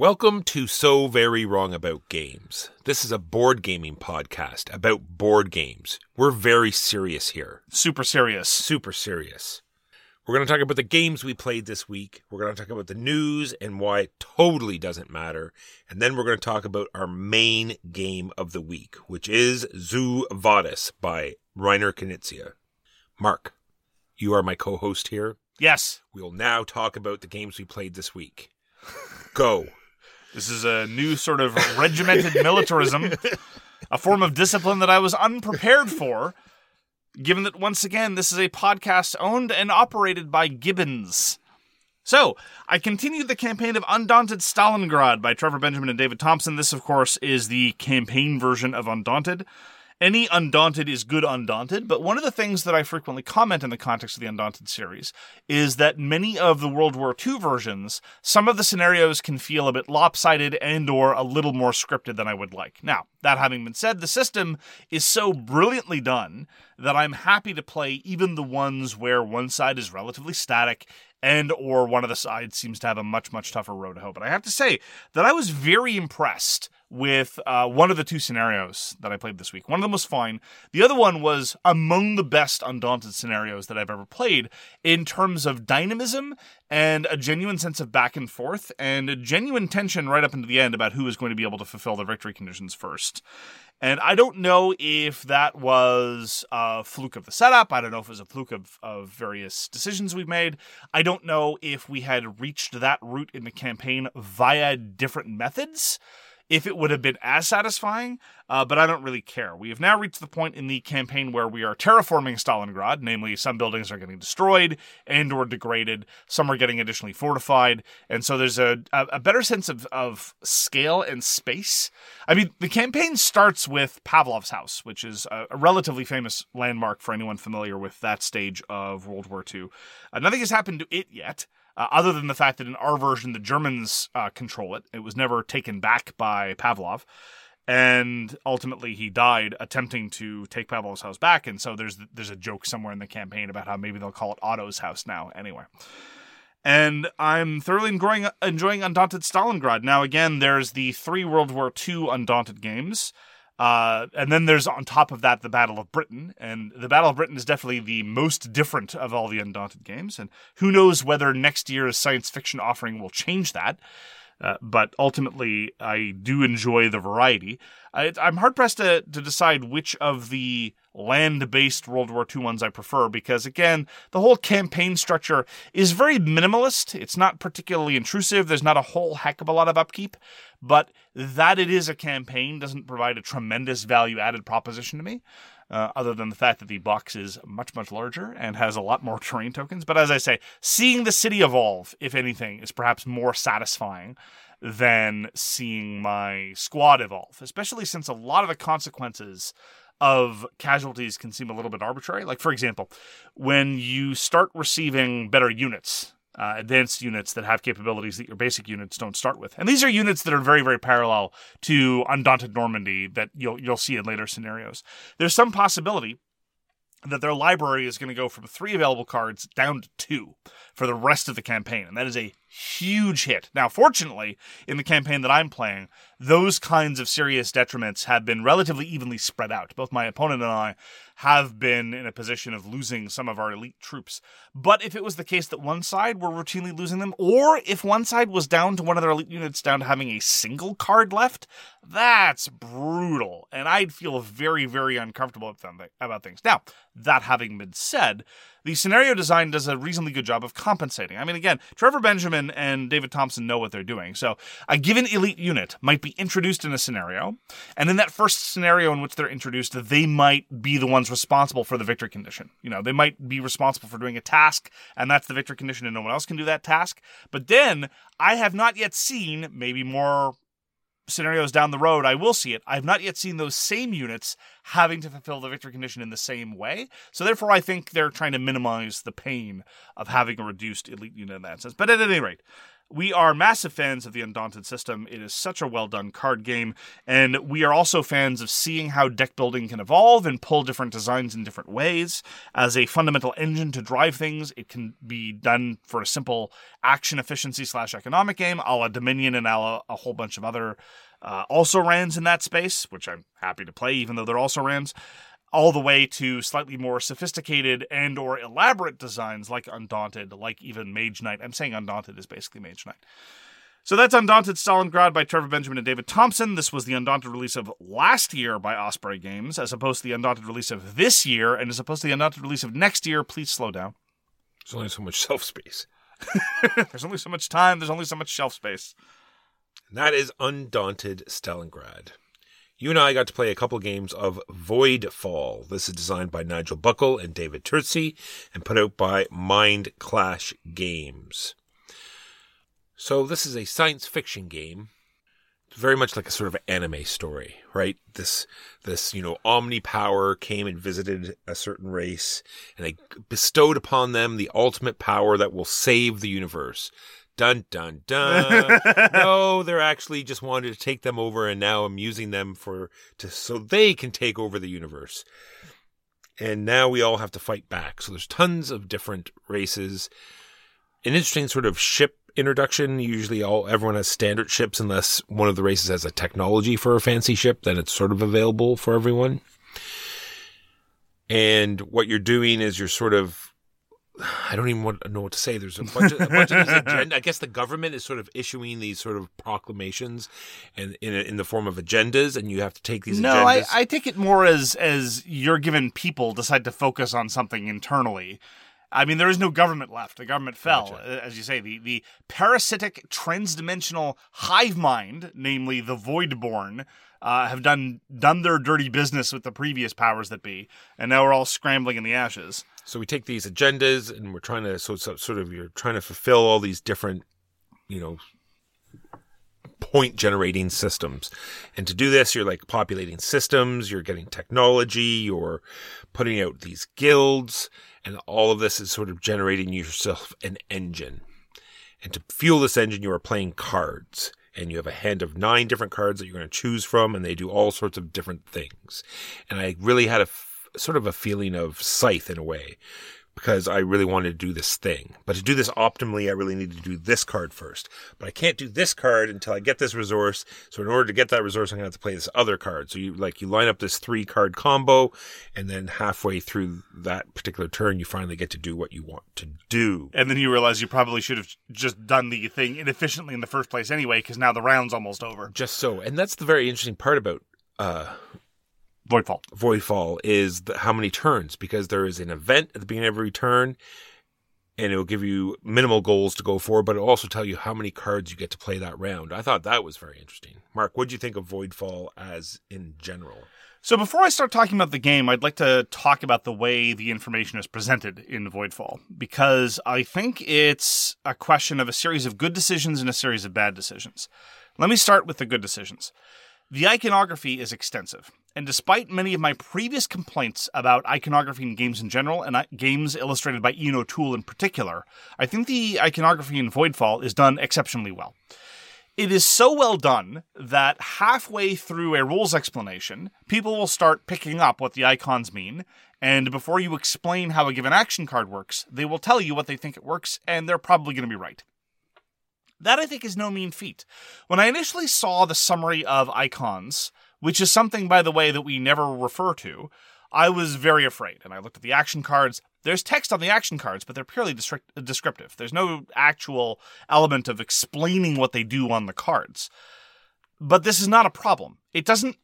Welcome to So Very Wrong About Games. This is a board gaming podcast about board games. We're very serious here. super serious. Super serious. We're going to talk about the games we played this week. We're going to talk about the news and why it totally doesn't matter. And then we're going to talk about our main game of the week, which is Zoo Vadis by Reiner Knizia. Mark, you are my co host here. Yes, We'll now talk about the games we played this week. Go. This is a new sort of regimented militarism, a form of discipline that I was unprepared for, given that once again this is a podcast owned and operated by Gibbons. So, I continued the campaign of Undaunted Stalingrad by Trevor Benjamin and David Thompson. This, of course, is the campaign version of Undaunted. Any Undaunted is good Undaunted, but one of the things that I frequently comment in the context of the Undaunted series is that many of the World War II versions, some of the scenarios can feel a bit lopsided and or a little more scripted than I would like. Now, that having been said, the system is so brilliantly done that I'm happy to play even the ones where one side is relatively static and or one of the sides seems to have a much much tougher road to hoe. But I have to say that I was very impressed with uh, one of the two scenarios that I played this week. One of them was fine. The other one was among the best Undaunted scenarios that I've ever played in terms of dynamism and a genuine sense of back and forth and a genuine tension right up into the end about who is going to be able to fulfill the victory conditions first. And I don't know if that was a fluke of the setup. I don't know if it was a fluke of, of various decisions we've made. I don't know if we had reached that route in the campaign via different methods, if it would have been as satisfying, uh, but I don't really care. We have now reached the point in the campaign where we are terraforming Stalingrad, namely some buildings are getting destroyed and or degraded, some are getting additionally fortified, and so there's a, a, better sense of, of scale and space. I mean, the campaign starts with Pavlov's house, which is a, a relatively famous landmark for anyone familiar with that stage of World War II. Uh, nothing has happened to it yet. Uh, other than the fact that in our version the Germans uh, control it, it was never taken back by Pavlov, and ultimately he died attempting to take Pavlov's house back. And so there's there's a joke somewhere in the campaign about how maybe they'll call it Otto's house now. Anyway, and I'm thoroughly enjoying enjoying Undaunted Stalingrad. Now again, there's the three World War II Undaunted games. Uh, and then there's on top of that the Battle of Britain, and the Battle of Britain is definitely the most different of all the Undaunted games. And who knows whether next year's science fiction offering will change that. Uh, but ultimately, I do enjoy the variety. I, I'm hard pressed to, to decide which of the land based World War II ones I prefer because, again, the whole campaign structure is very minimalist. It's not particularly intrusive. There's not a whole heck of a lot of upkeep, but that it is a campaign doesn't provide a tremendous value added proposition to me. Uh, other than the fact that the box is much, much larger and has a lot more terrain tokens. But as I say, seeing the city evolve, if anything, is perhaps more satisfying than seeing my squad evolve, especially since a lot of the consequences of casualties can seem a little bit arbitrary. Like, for example, when you start receiving better units, uh, advanced units that have capabilities that your basic units don't start with, and these are units that are very, very parallel to Undaunted Normandy that you'll you'll see in later scenarios. There's some possibility that their library is going to go from three available cards down to two for the rest of the campaign. And that is a huge hit. Now, fortunately, in the campaign that I'm playing, those kinds of serious detriments have been relatively evenly spread out. Both my opponent and I have been in a position of losing some of our elite troops. But if it was the case that one side were routinely losing them, or if one side was down to one of their elite units down to having a single card left, that's brutal. And I'd feel very, very uncomfortable about things. Now, that having been said, the scenario design does a reasonably good job of compensating. I mean, again, Trevor Benjamin and David Thompson know what they're doing. So a given elite unit might be introduced in a scenario, and in that first scenario in which they're introduced, they might be the ones responsible for the victory condition. You know, they might be responsible for doing a task, and that's the victory condition, and no one else can do that task. But then I have not yet seen, maybe more scenarios down the road, I will see it. I've not yet seen those same units having to fulfill the victory condition in the same way. So therefore, I think they're trying to minimize the pain of having a reduced elite unit in that sense. But at any rate, we are massive fans of the Undaunted system. It is such a well done card game. And we are also fans of seeing how deck building can evolve and pull different designs in different ways. As a fundamental engine to drive things, it can be done for a simple action efficiency slash economic game, a la Dominion and a, la a whole bunch of other uh, also rans in that space, which I'm happy to play, even though they're also rans all the way to slightly more sophisticated and or elaborate designs like Undaunted, like even Mage Knight. I'm saying Undaunted is basically Mage Knight. So that's Undaunted Stalingrad by Trevor Benjamin and David Thompson. This was the Undaunted release of last year by Osprey Games, as opposed to the Undaunted release of this year, and as opposed to the Undaunted release of next year. Please slow down. There's only so much shelf space. there's only so much time, there's only so much shelf space. And that is Undaunted Stalingrad. You and I got to play a couple games of Voidfall. This is designed by Nigel Buckle and David Turczi and put out by Mind Clash Games. So this is a science fiction game. It's very much like a sort of anime story, right? This this, you know, omni power came and visited a certain race and they bestowed upon them the ultimate power that will save the universe. Dun dun dun. no, they're actually just wanted to take them over, and now I'm using them for to so they can take over the universe. And now we all have to fight back. So there's tons of different races. An interesting sort of ship introduction. Usually, all everyone has standard ships unless one of the races has a technology for a fancy ship. Then it's sort of available for everyone. And what you're doing is you're sort of I don't even want to know what to say. There's a bunch of, a bunch of these agenda. I guess the government is sort of issuing these sort of proclamations, and in in the form of agendas, and you have to take these. No, agendas. I, I take it more as as you're given people decide to focus on something internally. I mean, there is no government left. The government fell, Gotcha. as you say. The the parasitic transdimensional hive mind, namely the Voidborn, uh, have done done their dirty business with the previous powers that be, and now we're all scrambling in the ashes. So we take these agendas, and we're trying to so, so sort of you're trying to fulfill all these different, you know, point generating systems. And to do this, you're like populating systems, you're getting technology, you're putting out these guilds, and all of this is sort of generating yourself an engine. And to fuel this engine, you are playing cards. And you have a hand of nine different cards that you're going to choose from, and they do all sorts of different things. And I really had a sort of a feeling of scythe in a way because I really wanted to do this thing. But to do this optimally, I really need to do this card first. But I can't do this card until I get this resource. So in order to get that resource, I'm gonna have to play this other card. So you like you line up this three card combo, and then halfway through that particular turn, you finally get to do what you want to do. And then you realize you probably should have just done the thing inefficiently in the first place anyway, because now the round's almost over. Just so, and that's the very interesting part about uh, Voidfall. Voidfall is the, how many turns because there is an event at the beginning of every turn and it will give you minimal goals to go for, but it'll also tell you how many cards you get to play that round. I thought that was very interesting. Mark, what do you think of Voidfall as in general? So before I start talking about the game, I'd like to talk about the way the information is presented in Voidfall because I think it's a question of a series of good decisions and a series of bad decisions. Let me start with the good decisions. The iconography is extensive, and despite many of my previous complaints about iconography in games in general and games illustrated by Ian O'Toole in particular, I think the iconography in Voidfall is done exceptionally well. it is so well done that halfway through a rules explanation, people will start picking up what the icons mean. And before you explain how a given action card works, they will tell you what they think it works, and they're probably going to be right. That I think is no mean feat. When I initially saw the summary of icons, which is something, by the way, that we never refer to, I was very afraid. And I looked at the action cards. There's text on the action cards, but they're purely descrip- descriptive. There's no actual element of explaining what they do on the cards. But this is not a problem. It doesn't.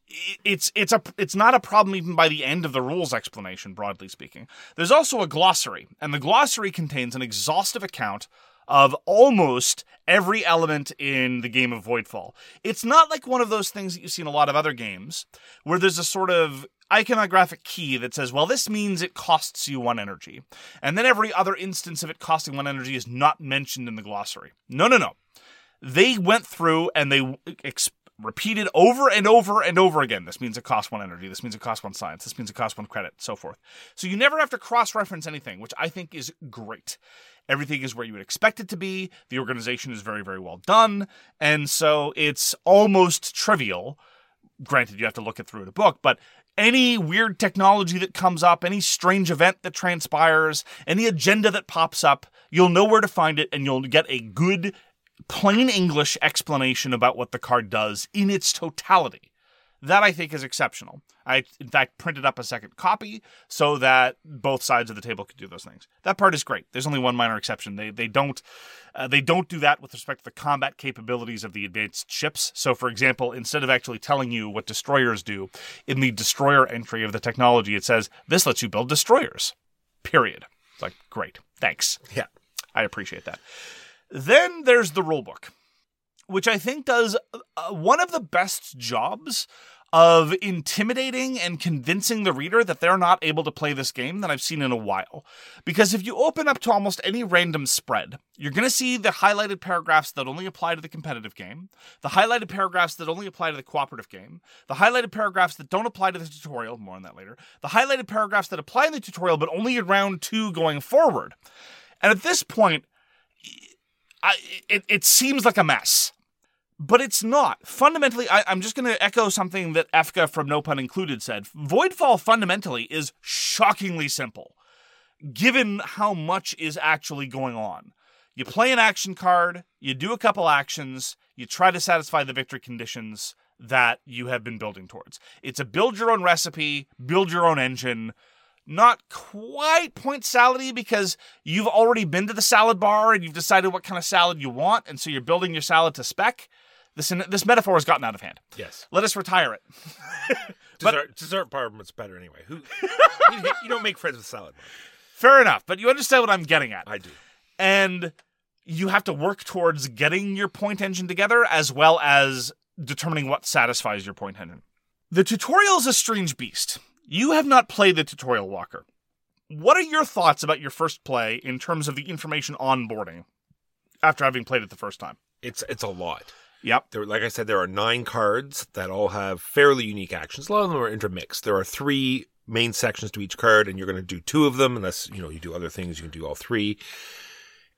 It's it's a it's not a problem even by the end of the rules explanation. Broadly speaking, there's also a glossary, and the glossary contains an exhaustive account of almost every element in the game of Voidfall. It's not like one of those things that you see in a lot of other games where there's a sort of iconographic key that says, well, this means it costs you one energy. And then every other instance of it costing one energy is not mentioned in the glossary. No, no, no. They went through and they ex- repeated over and over and over again. This means it costs one energy. This means it costs one science. This means it costs one credit, so forth. So you never have to cross reference anything, which I think is great. Everything is where you would expect it to be. The organization is very, very well done. And so it's almost trivial. Granted, you have to look it through in a book, but any weird technology that comes up, any strange event that transpires, any agenda that pops up, you'll know where to find it and you'll get a good, plain English explanation about what the card does in its totality. That I think is exceptional. I, in fact, printed up a second copy so that both sides of the table could do those things. That part is great. There's only one minor exception. They they don't uh, they don't do that with respect to the combat capabilities of the advanced ships. So, for example, instead of actually telling you what destroyers do in the destroyer entry of the technology, it says this lets you build destroyers. Period. It's like great, thanks. Yeah. I appreciate that. Then there's the rulebook, which I think does uh, one of the best jobs of intimidating and convincing the reader that they're not able to play this game that I've seen in a while. Because if you open up to almost any random spread, you're going to see the highlighted paragraphs that only apply to the competitive game, the highlighted paragraphs that only apply to the cooperative game, the highlighted paragraphs that don't apply to the tutorial, more on that later, the highlighted paragraphs that apply in the tutorial but only in round two going forward. And at this point, I, it, it seems like a mess. But it's not. Fundamentally, I, am just going to echo something that Efka from No Pun Included said. Voidfall fundamentally is shockingly simple, given how much is actually going on. You play an action card, you do a couple actions, you try to satisfy the victory conditions that you have been building towards. It's a build your own recipe, build your own engine. Not quite point salady because you've already been to the salad bar and you've decided what kind of salad you want, and so you're building your salad to spec. This this metaphor has gotten out of hand. Yes. Let us retire it. Dessert, dessert parliament's better anyway. Who you, you don't make friends with salad. Mark. Fair enough, but you understand what I'm getting at. I do. and you have to work towards getting your point engine together as well as determining what satisfies your point engine. The tutorial is a strange beast. You have not played the tutorial walker. What are your thoughts about your first play in terms of the information onboarding after having played it the first time? It's it's a lot. Yep. There, like I said, there are nine cards that all have fairly unique actions. A lot of them are intermixed. There are three main sections to each card, and you're going to do two of them, unless you know you do other things. You can do all three.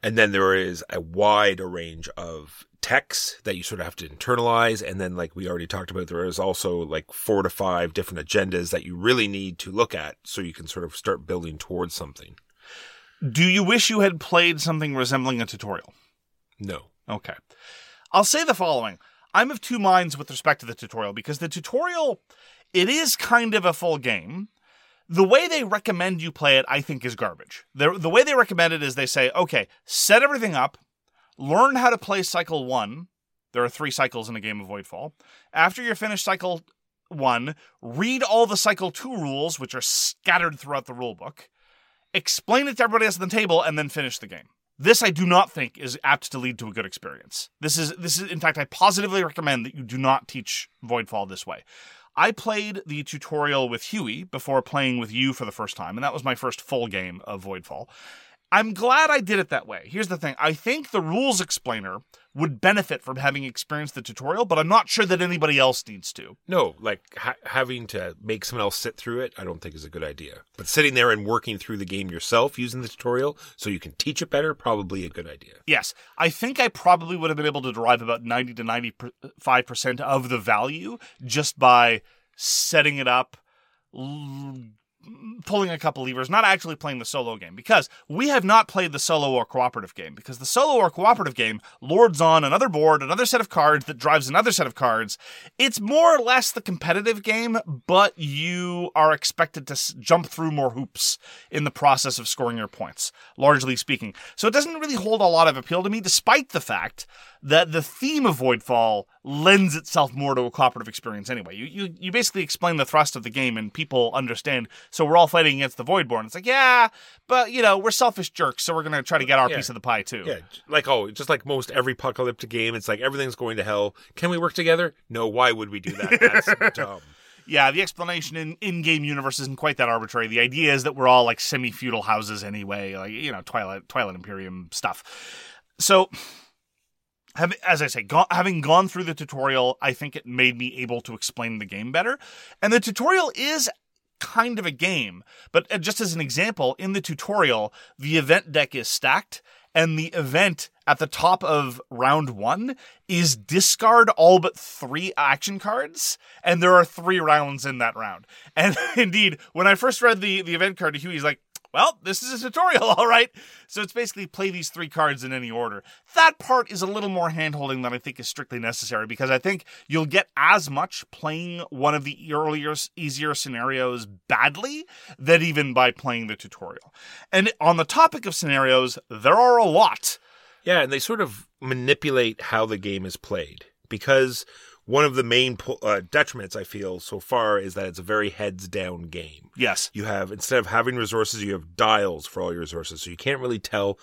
And then there is a wide range of texts that you sort of have to internalize. And then, like we already talked about, there is also like four to five different agendas that you really need to look at so you can sort of start building towards something. Do you wish you had played something resembling a tutorial? No. Okay. I'll say the following. I'm of two minds with respect to the tutorial because the tutorial, it is kind of a full game. The way they recommend you play it, I think, is garbage. The, the way they recommend it is they say, okay, set everything up, learn how to play cycle one. There are three cycles in a game of Voidfall. After you're finished cycle one, read all the cycle two rules, which are scattered throughout the rulebook, explain it to everybody else at the table, and then finish the game. This I do not think is apt to lead to a good experience. This is this is in fact I positively recommend that you do not teach Voidfall this way. I played the tutorial with Huey before playing with you for the first time, and that was my first full game of Voidfall. I'm glad I did it that way. Here's the thing I think the rules explainer would benefit from having experienced the tutorial, but I'm not sure that anybody else needs to. No, like ha- having to make someone else sit through it, I don't think is a good idea. But sitting there and working through the game yourself using the tutorial so you can teach it better, probably a good idea. Yes, I think I probably would have been able to derive about 90 to 95% of the value just by setting it up, pulling a couple levers, not actually playing the solo game. Because we have not played the solo or cooperative game. Because the solo or cooperative game lords on another board, another set of cards that drives another set of cards. It's more or less the competitive game, but you are expected to jump through more hoops in the process of scoring your points, largely speaking. So it doesn't really hold a lot of appeal to me, despite the fact that the theme of Voidfall lends itself more to a cooperative experience anyway. You, you you basically explain the thrust of the game and people understand. So we're all fighting against the Voidborn. It's like, yeah, but you know, we're selfish jerks, so we're gonna try to get our Yeah. piece of the pie too. Yeah, like oh, just like most every apocalyptic game, it's like everything's going to hell. Can we work together? No, why would we do that? That's dumb. Yeah, the explanation in in-game universe isn't quite that arbitrary. The idea is that we're all like semi-feudal houses anyway, like you know, Twilight Twilight Imperium stuff. So, have, as I say, go, having gone through the tutorial, I think it made me able to explain the game better. And the tutorial is kind of a game, but uh, just as an example, in the tutorial, the event deck is stacked, and the event at the top of round one is discard all but three action cards, and there are three rounds in that round. And indeed, when I first read the, the event card to Huey, he's like, well, this is a tutorial, all right. So it's basically play these three cards in any order. That part is a little more handholding than I think is strictly necessary because I think you'll get as much playing one of the earlier, easier scenarios badly than even by playing the tutorial. And on the topic of scenarios, there are a lot. Yeah, and they sort of manipulate how the game is played because one of the main uh, detriments I feel so far is that it's a very heads down game. Yes. You have instead of having resources, you have dials for all your resources, so you can't really tell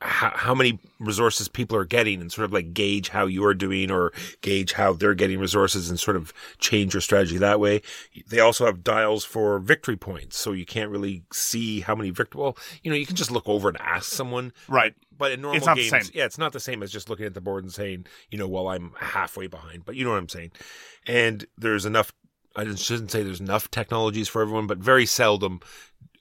how, how many resources people are getting and sort of like gauge how you're doing or gauge how they're getting resources and sort of change your strategy that way. They also have dials for victory points, so you can't really see how many victory. Well, you know, you can just look over and ask someone, Right. but in normal the games, yeah, it's not the same as just looking at the board and saying, you know, well, I'm halfway behind. But you know what I'm saying. And there's enough. I shouldn't say there's enough technologies for everyone, but very seldom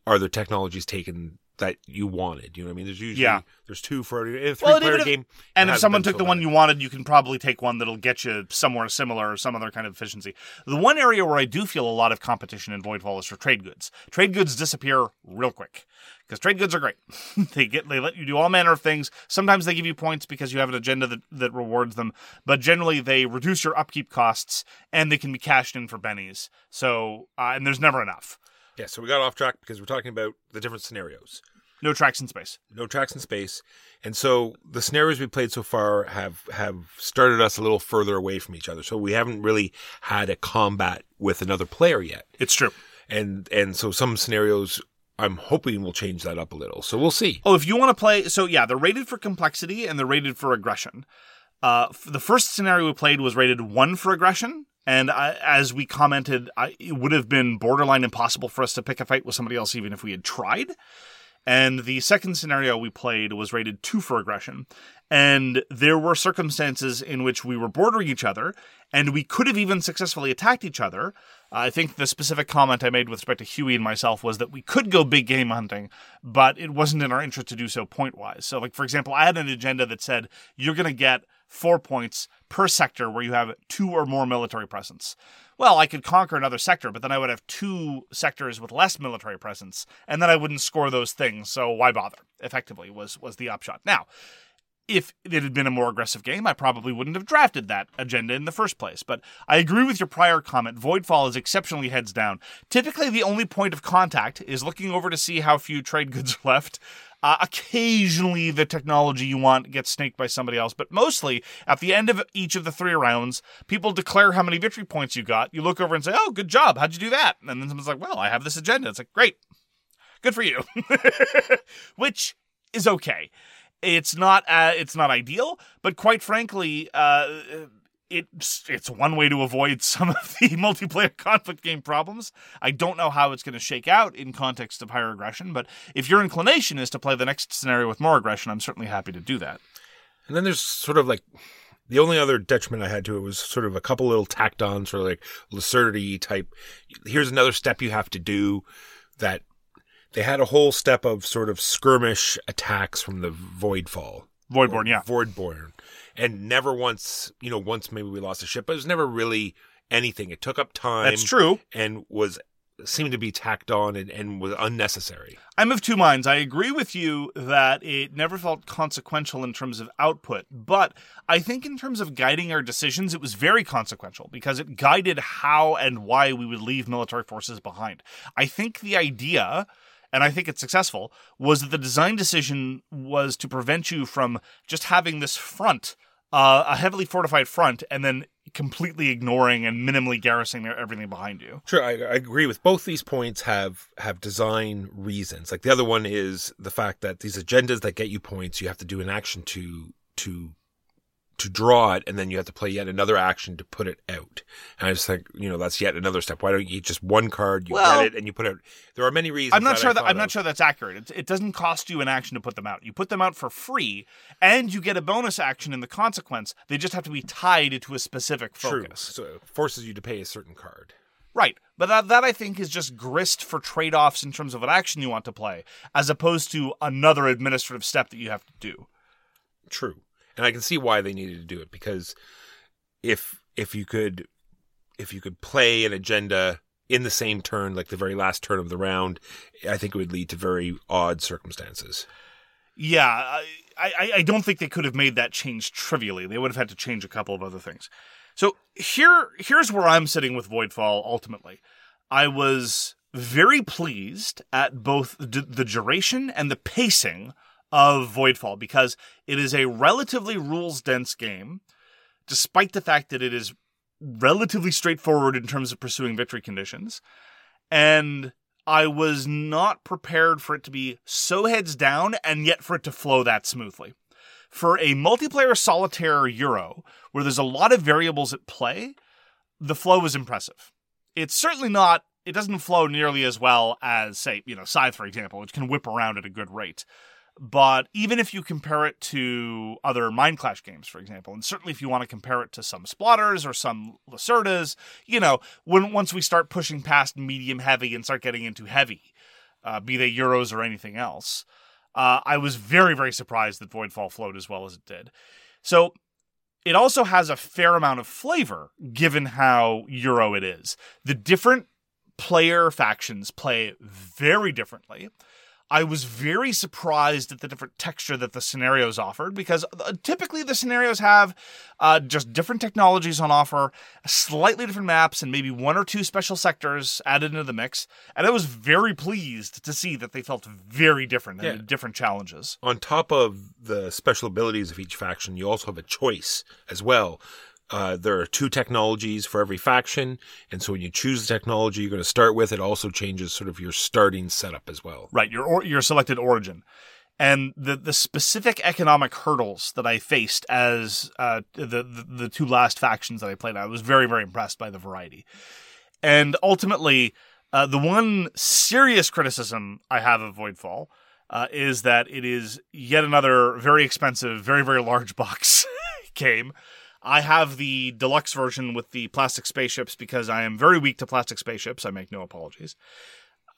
are there technologies taken that you wanted. You know what I mean? There's usually Yeah. there's two for a three well, player if- game. And if someone took so the one bad. you wanted, you can probably take one that'll get you somewhere similar or some other kind of efficiency. The one area where I do feel a lot of competition in Voidfall is for trade goods. Trade goods disappear real quick because trade goods are great. they get they let you do all manner of things. Sometimes they give you points because you have an agenda that, that rewards them, but generally they reduce your upkeep costs and they can be cashed in for bennies. So uh, and there's never enough. Yeah, so we got off track because we're talking about the different scenarios. No tracks in space. no tracks in space and so the scenarios we played so far have have started us a little further away from each other so we haven't really had a combat with another player yet It's true. and and so some scenarios i'm hoping will change that up a little so we'll see Oh, if you want to play, so yeah, they're rated for complexity and they're rated for aggression. Uh, the first scenario we played was rated one for aggression, and I, as we commented, I, it would have been borderline impossible for us to pick a fight with somebody else, even if we had tried. And the second scenario we played was rated two for aggression. And there were circumstances in which we were bordering each other, and we could have even successfully attacked each other. I think the specific comment I made with respect to Huey and myself was that we could go big game hunting, but it wasn't in our interest to do so point wise. So, like, for example, I had an agenda that said you're going to get four points per sector where you have two or more military presence. Well, I could conquer another sector, but then I would have two sectors with less military presence, and then I wouldn't score those things. So why bother? Effectively, was was the upshot. Now, if it had been a more aggressive game, I probably wouldn't have drafted that agenda in the first place. But I agree with your prior comment. Voidfall is exceptionally heads down. Typically, the only point of contact is looking over to see how few trade goods are left. Uh, occasionally, the technology you want gets snaked by somebody else, but mostly at the end of each of the three rounds, people declare how many victory points you got. You look over and say, "Oh, good job! How'd you do that?" And then someone's like, "Well, I have this agenda." It's like, "Great, good for you," which is okay. It's not uh, it's not ideal, but quite frankly, uh, it's it's one way to avoid some of the multiplayer conflict game problems. I don't know how it's going to shake out in context of higher aggression, but if your inclination is to play the next scenario with more aggression, I'm certainly happy to do that. And then there's sort of like the only other detriment I had to it was sort of a couple little tacked on, sort of like lucidity type. Here's another step you have to do that they had a whole step of sort of skirmish attacks from the Voidfall. Voidborn, yeah. Voidborn. And never once, you know, once maybe we lost a ship, but it was never really anything. It took up time. That's true. And was seemed to be tacked on and, and was unnecessary. I'm of two minds. I agree with you that it never felt consequential in terms of output, but I think in terms of guiding our decisions, it was very consequential because it guided how and why we would leave military forces behind. I think the idea and I think it's successful, was that the design decision was to prevent you from just having this front, uh, a heavily fortified front, and then completely ignoring and minimally garrisoning everything behind you. Sure, I, I agree with both these points have have design reasons. Like the other one is the fact that these agendas that get you points, you have to do an action to to to draw it, and then you have to play yet another action to put it out. And I just think, you know, that's yet another step. Why don't you just one card, you Well- get it, and you put it? There are many reasons. I'm not that sure I that I'm not of. sure that's accurate. It, it doesn't cost you an action to put them out. You put them out for free, and you get a bonus action in the consequence. They just have to be tied to a specific True. focus. So it forces you to pay a certain card. Right. But that, that I think is just grist for trade offs in terms of what action you want to play, as opposed to another administrative step that you have to do. True. And I can see why they needed to do it because if if you could if you could play an agenda in the same turn, like the very last turn of the round, I think it would lead to very odd circumstances. Yeah, I, I, I don't think they could have made that change trivially. They would have had to change a couple of other things. So here, here's where I'm sitting with Voidfall. Ultimately, I was very pleased at both the duration and the pacing of Voidfall because it is a relatively rules dense game, despite the fact that it is relatively straightforward in terms of pursuing victory conditions, and I was not prepared for it to be so heads down and yet for it to flow that smoothly. For a multiplayer solitaire Euro, where there's a lot of variables at play, the flow was impressive. It's certainly not, it doesn't flow nearly as well as, say, you know, Scythe, for example, which can whip around at a good rate. But even if you compare it to other Mind Clash games, for example, and certainly if you want to compare it to some Splotters or some Lacerdas, you know, when once we start pushing past medium heavy and start getting into heavy, uh, be they Euros or anything else, uh, I was very, very surprised that Voidfall flowed as well as it did. So it also has a fair amount of flavor given how Euro it is. The different player factions play very differently. I was very surprised at the different texture that the scenarios offered because uh, typically the scenarios have uh, just different technologies on offer, slightly different maps, and maybe one or two special sectors added into the mix. And I was very pleased to see that they felt very different and Yeah. had different challenges. On top of the special abilities of each faction, you also have a choice as well. Uh, there are two technologies for every faction, and so when you choose the technology you're going to start with, it also changes sort of your starting setup as well. Right, your or, your selected origin, and the the specific economic hurdles that I faced as uh, the, the the two last factions that I played, I was very very impressed by the variety, and ultimately, uh, the one serious criticism I have of Voidfall uh, is that it is yet another very expensive, very very large box game. I have the deluxe version with the plastic spaceships because I am very weak to plastic spaceships. I make no apologies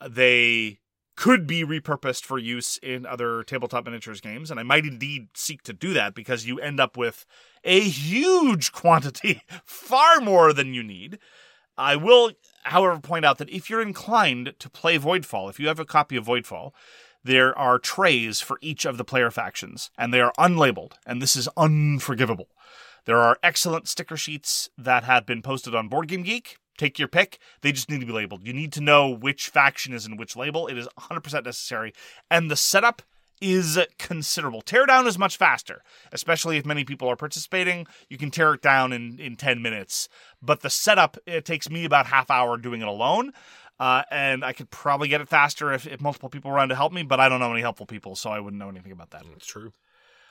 they could be repurposed for use in other tabletop miniatures games, and I might indeed seek to do that because you end up with a huge quantity, far more than you need. I will, however, point out that if you're inclined to play Voidfall, if you have a copy of Voidfall, there are trays for each of the player factions, and they are unlabeled, and this is unforgivable. There are excellent sticker sheets that have been posted on Board Game Geek. Take your pick. They just need to be labeled. You need to know which faction is in which label. It is 100% necessary. And the setup is considerable. Teardown is much faster, especially if many people are participating. You can tear it down in, in 10 minutes. But the setup, it takes me about half hour doing it alone. Uh, and I could probably get it faster if, if multiple people were around to help me, but I don't know any helpful people, so I wouldn't know anything about that. That's true.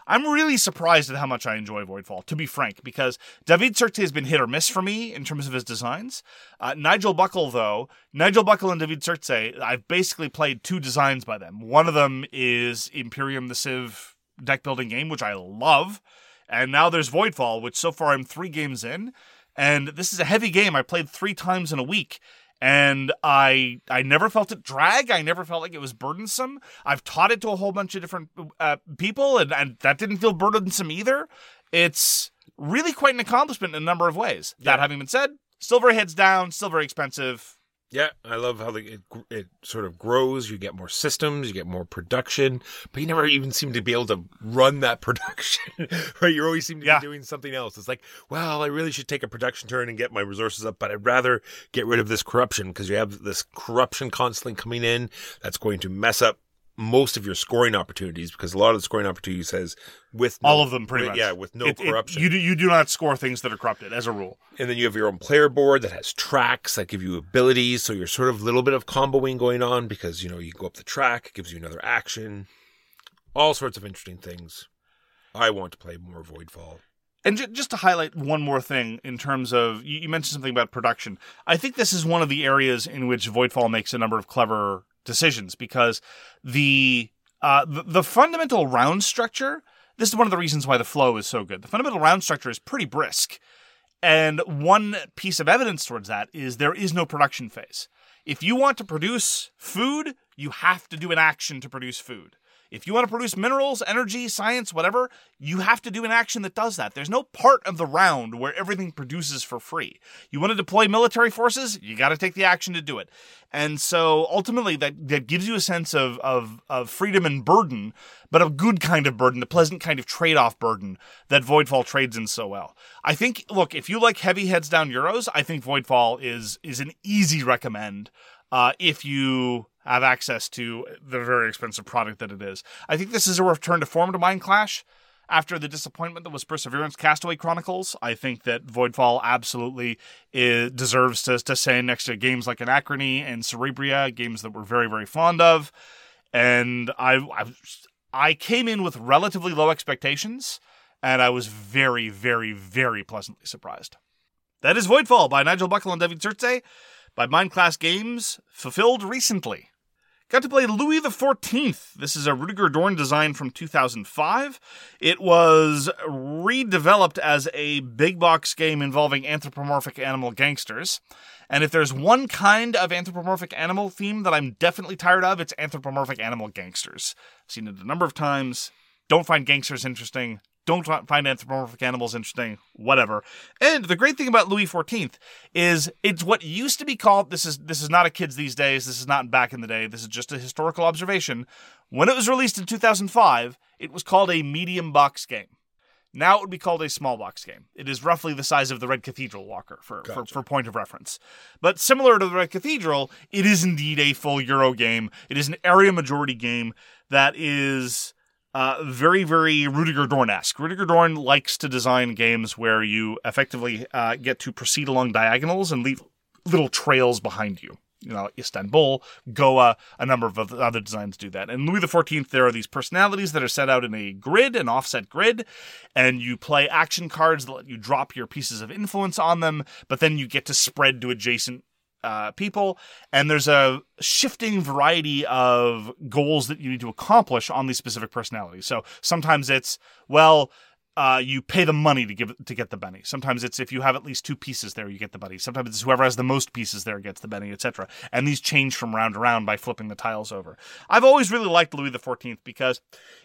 I'm really surprised at how much I enjoy Voidfall, to be frank, because David Turczi has been hit or miss for me in terms of his designs. Uh, Nigel Buckle, though, Nigel Buckle and David Turczi, I've basically played two designs by them. One of them is Imperium the Civ deck building game, which I love. And now there's Voidfall, which so far I'm three games in. And this is a heavy game I played three times in a week and I I never felt it drag. I never felt like it was burdensome. I've taught it to a whole bunch of different uh, people, and, and that didn't feel burdensome either. It's really quite an accomplishment in a number of ways. That having been said, still very heads down, still very expensive. Yeah, I love how the, it it sort of grows. You get more systems, you get more production, but you never even seem to be able to run that production. right? You always seem to Yeah. be doing something else. It's like, well, I really should take a production turn and get my resources up, but I'd rather get rid of this corruption because you have this corruption constantly coming in that's going to mess up most of your scoring opportunities because a lot of the scoring opportunities says with no- All of them, pretty with- much. yeah, with no It- it- corruption. you do, you do not score things that are corrupted as a rule. And then you have your own player board that has tracks that give you abilities. So you're sort of a little bit of comboing going on because, you know, you go up the track, it gives you another action. All sorts of interesting things. I want to play more Voidfall. And just to highlight one more thing in terms of you mentioned something about production. I think this is one of the areas in which Voidfall makes a number of clever decisions because the uh, the, the fundamental round structure. This is one of the reasons why the flow is so good. The fundamental round structure is pretty brisk, and one piece of evidence towards that is there is no production phase. If you want to produce food, you have to do an action to produce food. If you want to produce minerals, energy, science, whatever, you have to do an action that does that. There's no part of the round where everything produces for free. You want to deploy military forces, you got to take the action to do it. And so ultimately that, that gives you a sense of, of, of freedom and burden, but a good kind of burden, the pleasant kind of trade-off burden that Voidfall trades in so well. I think, look, if you like heavy heads down Euros, I think Voidfall is, is an easy recommend uh, if you have access to the very expensive product that it is. I think this is a return to form to Mind Clash. After the disappointment that was Perseverance Castaway Chronicles, I think that Voidfall absolutely is, deserves to, to stand next to games like Anachrony and Cerebria, games that we're very, very fond of. And I, I, I came in with relatively low expectations, and I was very, very, very pleasantly surprised. That is Voidfall by Nigel Buckle and David Turczi by Mind Clash Games, fulfilled recently. Got to play Louis XIV. This is a Rudiger Dorn design from 2005. It was redeveloped as a big box game involving anthropomorphic animal gangsters. And if there's one kind of anthropomorphic animal theme that I'm definitely tired of, it's anthropomorphic animal gangsters. I've seen it a number of times. Don't find gangsters interesting. Don't find anthropomorphic animals interesting. Whatever. And the great thing about Louis XIV is it's what used to be called. This is this is not a kids these days. This is not back in the day. This is just a historical observation. When it was released in 2005, it was called a medium box game. Now it would be called a small box game. It is roughly the size of the Red Cathedral Walker for, for, for point of reference. But similar to the Red Cathedral, it is indeed a full Euro game. It is an area majority game that is uh, very, very Rudiger Dorn-esque. Rudiger Dorn likes to design games where you effectively uh, get to proceed along diagonals and leave little trails behind you. You know, Istanbul, Goa, a number of other designs do that. And Louis XIV, there are these personalities that are set out in a grid, an offset grid, and you play action cards that let you drop your pieces of influence on them, but then you get to spread to adjacent uh, people, and there's a shifting variety of goals that you need to accomplish on these specific personalities. So sometimes it's well, uh, you pay the money to give to get the Benny. Sometimes it's if you have at least two pieces there, you get the Benny. Sometimes it's whoever has the most pieces there gets the Benny, etc. And these change from round to round by flipping the tiles over. I've always really liked Louis XIV because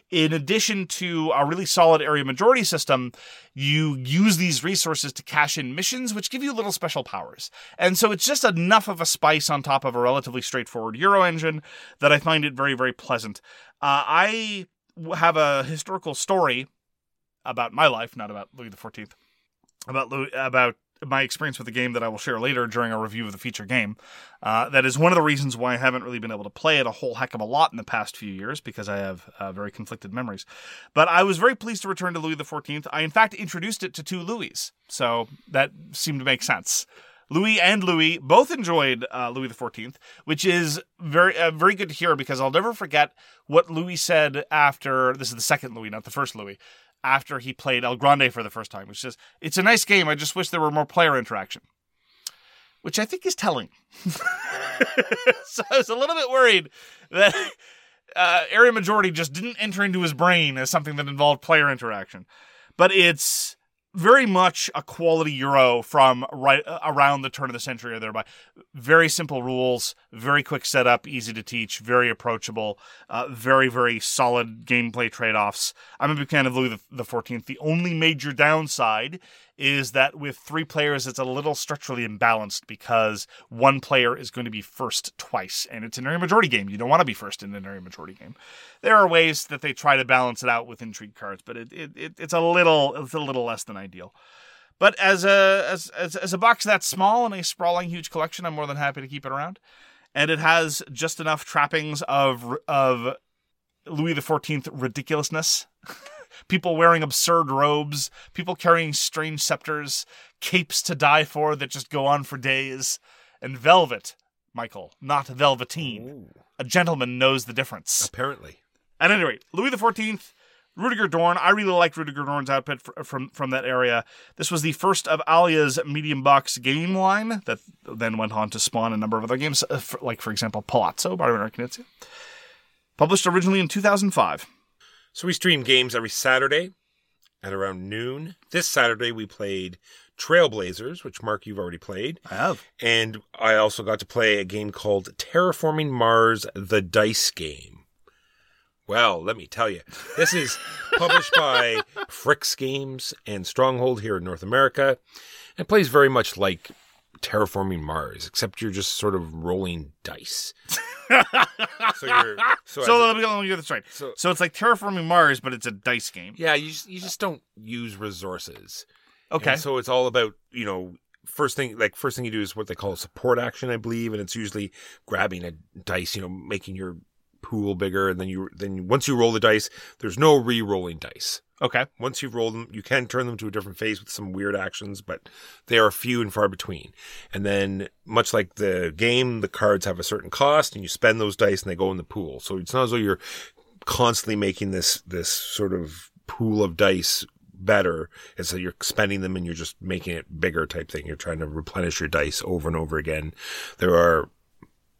in addition to a really solid area majority system, you use these resources to cash in missions, which give you little special powers. And so it's just enough of a spice on top of a relatively straightforward Euro engine that I find it very, very pleasant. Uh, I have a historical story about my life, not about Louis XIV, about Louis, about my experience with the game that I will share later during a review of the feature game. Uh, that is one of the reasons why I haven't really been able to play it a whole heck of a lot in the past few years because I have uh, very conflicted memories. But I was very pleased to return to Louis XIV. I, in fact, introduced it to two Louis, so that seemed to make sense. Louis and Louis both enjoyed uh, Louis Fourteenth, which is very uh, very good to hear because I'll never forget what Louis said after this is the second Louis, not the first Louis, after he played El Grande for the first time, which says it's a nice game. I just wish there were more player interaction, which I think is telling. so I was a little bit worried that uh, area majority just didn't enter into his brain as something that involved player interaction, but it's very much a quality Euro from right uh, around the turn of the century or thereby. Very simple rules, very quick setup, easy to teach, very approachable, uh, very very solid gameplay trade offs. I'm a big fan of Louis the- Fourteenth. The only major downside is that with three players, it's a little structurally imbalanced because one player is going to be first twice, and it's an area majority game. You don't want to be first in an area majority game. There are ways that they try to balance it out with intrigue cards, but it, it, it it's a little it's a little less than ideal. But as a as, as as a box that small and a sprawling huge collection, I'm more than happy to keep it around. And it has just enough trappings of of Louis the Fourteenth ridiculousness. people wearing absurd robes, people carrying strange scepters, capes to die for that just go on for days, and velvet, Michael, not velveteen. A gentleman knows the difference. Apparently. At any rate, Louis XIV, Rudiger Dorn. I really liked Rudiger Dorn's outfit fr- from from that area. This was the first of alea's medium box game line that then went on to spawn a number of other games, uh, like for example Palazzo by Reiner Knizia. Published originally in 2005. So we stream games every Saturday at around noon. This Saturday we played Trailblazers, which Mark you've already played. I have. And I also got to play a game called Terraforming Mars the Dice Game. Well, let me tell you, this is published by FryxGames and Stronghold here in North America. It plays very much like Terraforming Mars, except you're just sort of rolling dice. so you're so, So let me, let me get this right. So- So, it's like terraforming Mars, but it's a dice game. yeah, you just, you just don't use resources. Okay. And so it's all about, you know, first thing like first thing you do is what they call a support action, I believe, and it's usually grabbing a dice, you know, making your pool bigger and then you then once you roll the dice, there's no re-rolling dice. okay. Once you've rolled them, you can turn them to a different phase with some weird actions, but they are few and far between. And then, much like the game, the cards have a certain cost, and you spend those dice, and they go in the pool. So it's not as though you're constantly making this this sort of pool of dice better. It's that you're spending them and you're just making it bigger type thing. You're trying to replenish your dice over and over again. There are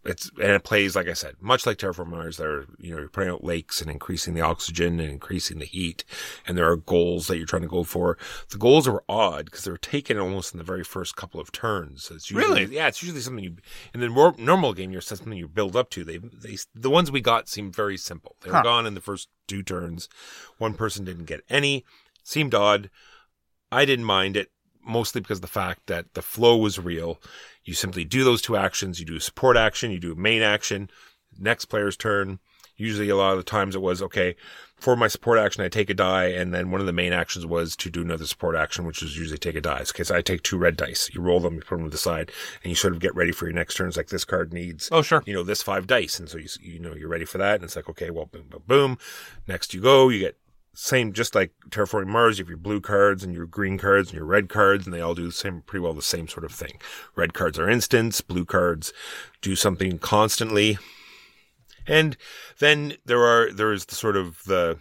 it's and it plays like I said, much like Terraform Mars. There, you know, you're putting out lakes and increasing the oxygen and increasing the heat, and there are goals that you're trying to go for. The goals are odd because they're taken almost in the very first couple of turns. It's usually, Really? yeah, it's usually something you in the more normal game. You're something you build up to. They, they, the ones we got seemed very simple. They were Huh. gone in the first two turns. One person didn't get any. Seemed odd. I didn't mind it mostly because of the fact that the flow was real. You simply do those two actions. You do a support action, you do a main action, next player's turn. Usually, a lot of the times it was okay for my support action, I take a die, and then one of the main actions was to do another support action, which was usually take a die. Okay, so I take two red dice. You roll them, you put them to the side, and you sort of get ready for your next turns. Like this card needs Oh, sure. you know, this five dice. And so you, you know, you're ready for that. And it's like, okay, well, boom, boom, boom. Next you go, you get same, just like Terraforming Mars, you have your blue cards and your green cards and your red cards, and they all do the same, pretty well the same sort of thing. Red cards are instants, blue cards do something constantly. And then there are, there is the sort of the,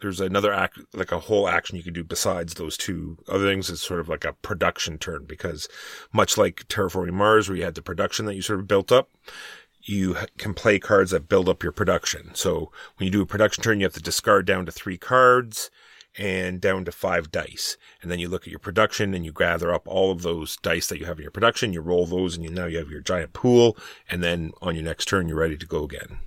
there's another act, like a whole action you can do besides those two other things. It's sort of like a production turn because much like Terraforming Mars, where you had the production that you sort of built up, you can play cards that build up your production. So when you do a production turn, you have to discard down to three cards and down to five dice. And then you look at your production and you gather up all of those dice that you have in your production. You roll those and you now you have your giant pool. And then on your next turn, you're ready to go again.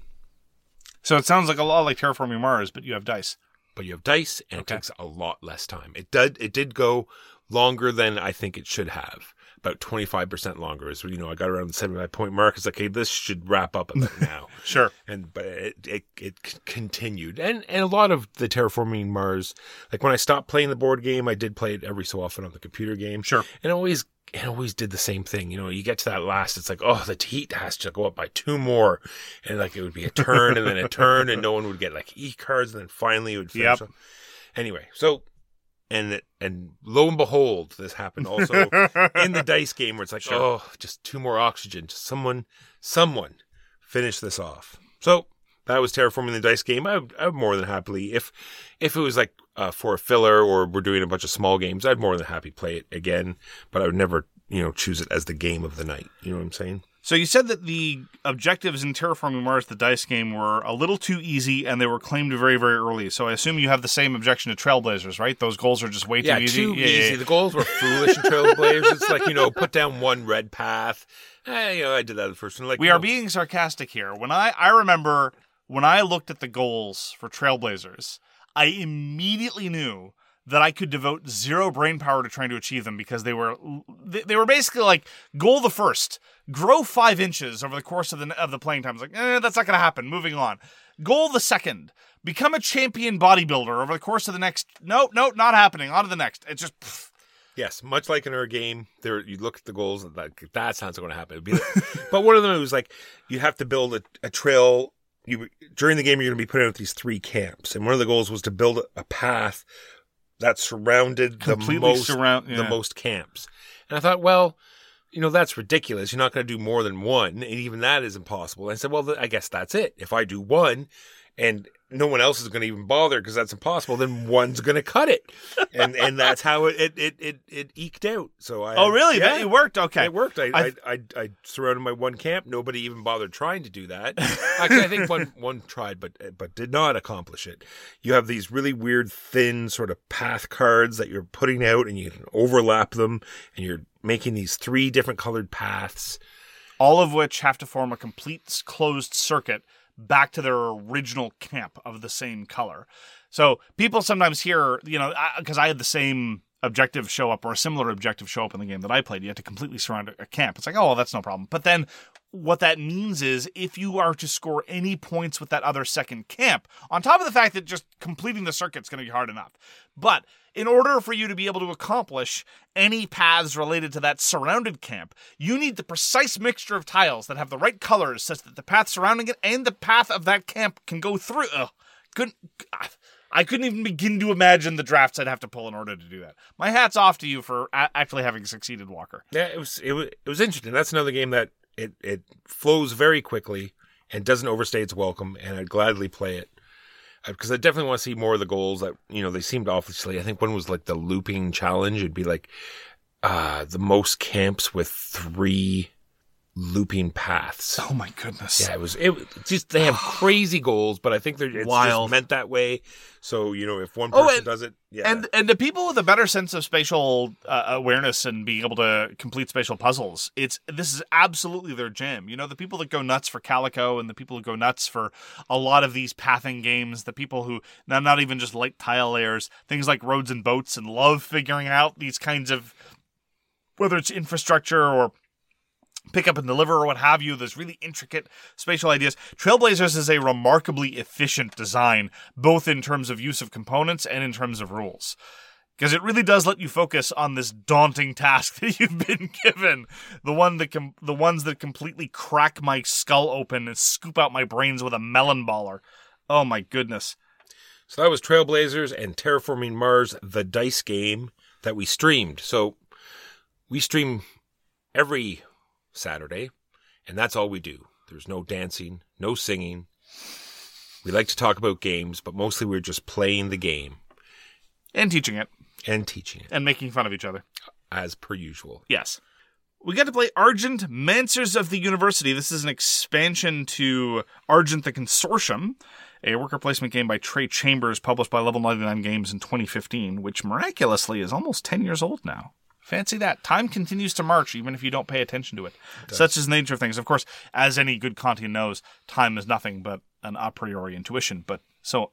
So it sounds like a lot like terraforming Mars, but you have dice. but you have dice and Okay. it takes a lot less time. It did it did go longer than I think it should have. About 25% longer is you know, I got around the 75 point mark. It's like, hey, this should wrap up about now. Sure. And but it, it it continued. And and a lot of the terraforming Mars like when I stopped playing the board game, I did play it every so often on the computer game. Sure. And always it always did the same thing. You know, you get to that last, it's like, oh, the heat has to go up by two more. And like it would be a turn and then a turn and no one would get like E cards and then finally it would finish Yep. up. Anyway, so and and lo and behold, this happened also in the dice game where it's like, oh, just two more oxygen. Just someone, someone, finish this off. So that was terraforming the dice game. I would, I would more than happily if if it was like uh, for a filler or we're doing a bunch of small games, I'd more than happy play it again. But I would never, you know, choose it as the game of the night. You know what I'm saying? So you said that the objectives in Terraforming Mars, the dice game, were a little too easy, and they were claimed very, very early. So I assume you have the same objection to Trailblazers, right? Those goals are just way Yeah, too easy. too Yeah, easy. yeah. The goals were foolish in Trailblazers. It's like you know, put down one red path. Eh, you know, I did that the first one. Like we are know, being sarcastic here. When I I remember when I looked at the goals for Trailblazers, I immediately knew that I could devote zero brain power to trying to achieve them because they were they, were basically like goal the first, grow five inches over the course of the of the playing time. I was like, eh, that's not going to happen. Moving on. Goal the second, become a champion bodybuilder over the course of the next. Nope, nope, not happening. On to the next. It's just. pfft. Yes, much like in our game, there you look at the goals and like that's not going to happen. Like- but one of them was like you have to build a, a trail. You during the game you're going to be putting out these three camps, and one of the goals was to build a path that surrounded Completely the most surround- the most camps. And I thought, well, you know that's ridiculous. You're not going to do more than one, and even that is impossible. And I said, well, I guess that's it. If I do one, and no one else is going to even bother because that's impossible, then one's going to cut it, and and that's how it it it it, it eked out. So I Oh, really? yeah, it worked. Okay, it worked. I, I- I, I, I surrounded my one camp. Nobody even bothered trying to do that. Actually, I think one one tried, but but did not accomplish it. You have these really weird, thin sort of path cards that you're putting out, and you can overlap them, and you're making these three different colored paths. all of which have to form a complete closed circuit back to their original camp of the same color. So people sometimes hear, you know, because I, had the same objective show up or a similar objective show up in the game that I played. You had to completely surround a- camp. It's like, oh, well, that's no problem. But then what that means is if you are to score any points with that other second camp, on top of the fact that just completing the circuit's going to be hard enough, but in order for you to be able to accomplish any paths related to that surrounded camp, you need the precise mixture of tiles that have the right colors such that the path surrounding it and the path of that camp can go through. Ugh, couldn't. I couldn't even begin to imagine the drafts I'd have to pull in order to do that. My hat's off to you for a- actually having succeeded, Walker. Yeah, it was it was it was interesting. That's another game that it it flows very quickly and doesn't overstay its welcome, and I'd gladly play it because I definitely want to see more of the goals that you know they seemed awfully. I think one was like the looping challenge. It'd be like uh the most camps with three looping paths. Oh my goodness. Yeah, it was. It was just they have crazy goals, but I think they're it's Wild. just meant that way. So you know, if one person and- does it, yeah, And and the people with a better sense of spatial uh, awareness and being able to complete spatial puzzles, it's this is absolutely their jam. You know, the people that go nuts for Calico and the people who go nuts for a lot of these pathing games, the people who now not even just light tile layers, things like roads and boats, and love figuring out these kinds of whether it's infrastructure or pick up and deliver or what have you. There's really intricate spatial ideas. Trailblazers is a remarkably efficient design, both in terms of use of components and in terms of rules. Because it really does let you focus on this daunting task that you've been given, the one that com- the ones that completely crack my skull open and scoop out my brains with a melon baller. Oh my goodness! So that was Trailblazers and Terraforming Mars, the dice game that we streamed. So we stream every Saturday, and that's all we do. There's no dancing, no singing. We like to talk about games, but mostly we're just playing the game And teaching it and teaching it, and making fun of each other. as per usual. Yes. We got to play Argent Mancers of the University. This is an expansion to Argent the Consortium, a worker placement game by Trey Chambers, published by Level 99 Games in 2015, which miraculously is almost 10 years old now. Fancy that. Time continues to march even if you don't pay attention to it. Such is the nature of things. Of course, as any good Kantian knows, time is nothing but an a priori intuition. But so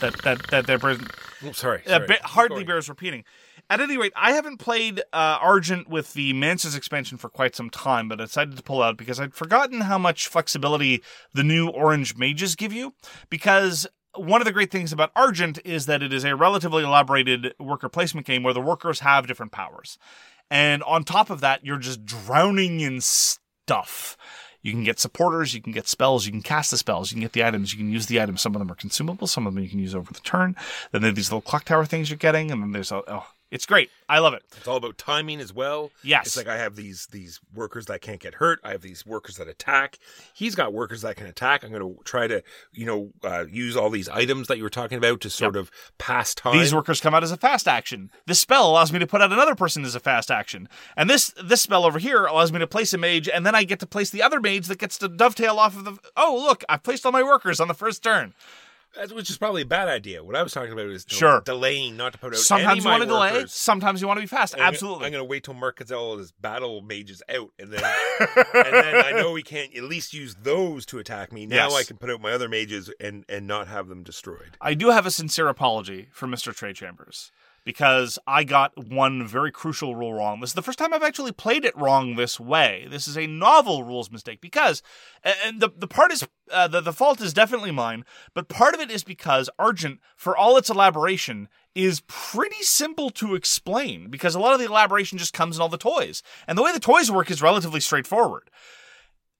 that that that there Oh, sorry. sorry. bit hardly bears repeating. At any rate, I haven't played uh, Argent with the Mancers expansion for quite some time, but I decided to pull out because I'd forgotten how much flexibility the new Orange Mages give you. Because one of the great things about Argent is that it is a relatively elaborated worker placement game where the workers have different powers. And on top of that, you're just drowning in stuff. You can get supporters, you can get spells, you can cast the spells, you can get the items, you can use the items. Some of them are consumable, some of them you can use over the turn. Then there are these little clock tower things you're getting, and then there's a, oh, it's great. I love it. It's all about timing as well. Yes. It's like I have these these workers that can't get hurt. I have these workers that attack. He's got workers that can attack. I'm going to try to, you know, uh, use all these items that you were talking about to sort of pass time. These workers come out as a fast action. This spell allows me to put out another person as a fast action. And this this spell over here allows me to place a mage, and then I get to place the other mage that gets to dovetail off of the. Oh, look, I've placed all my workers on the first turn. Which is probably a bad idea. What I was talking about is del- Sure. delaying, not to put out. Sometimes you want to delay, sometimes you want to be fast. I'm gonna- Absolutely. I'm going to wait till Mark gets all his battle mages out, and then and then I know we can't at least use those to attack me. Now Yes. I can put out my other mages and and not have them destroyed. I do have a sincere apology for Mr. Trey Chambers because I got one very crucial rule wrong. This is the first time I've actually played it wrong this way. This is a novel rules mistake because, and the the part is uh, the the fault is definitely mine, but part of it is because Argent, for all its elaboration, is pretty simple to explain because a lot of the elaboration just comes in all the toys, and the way the toys work is relatively straightforward.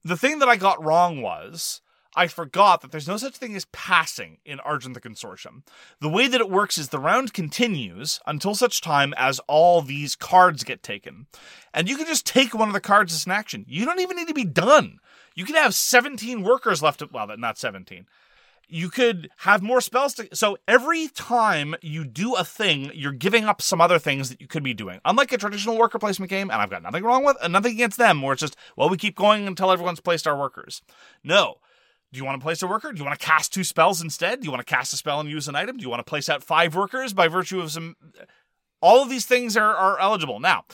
The thing that I got wrong was I forgot that there's no such thing as passing in Argent the Consortium. The way that it works is the round continues until such time as all these cards get taken. And you can just take one of the cards as an action. You don't even need to be done. You can have 17 workers left. Well, not 17. You could have more spells to. So every time you do a thing, you're giving up some other things that you could be doing. Unlike a traditional worker placement game, and I've got nothing wrong with, and nothing against them, where it's just, well, we keep going until everyone's placed our workers. No. Do you want to place a worker? Do you want to cast two spells instead? Do you want to cast a spell and use an item? Do you want to place out five workers by virtue of some. All of these things are, are eligible. Now,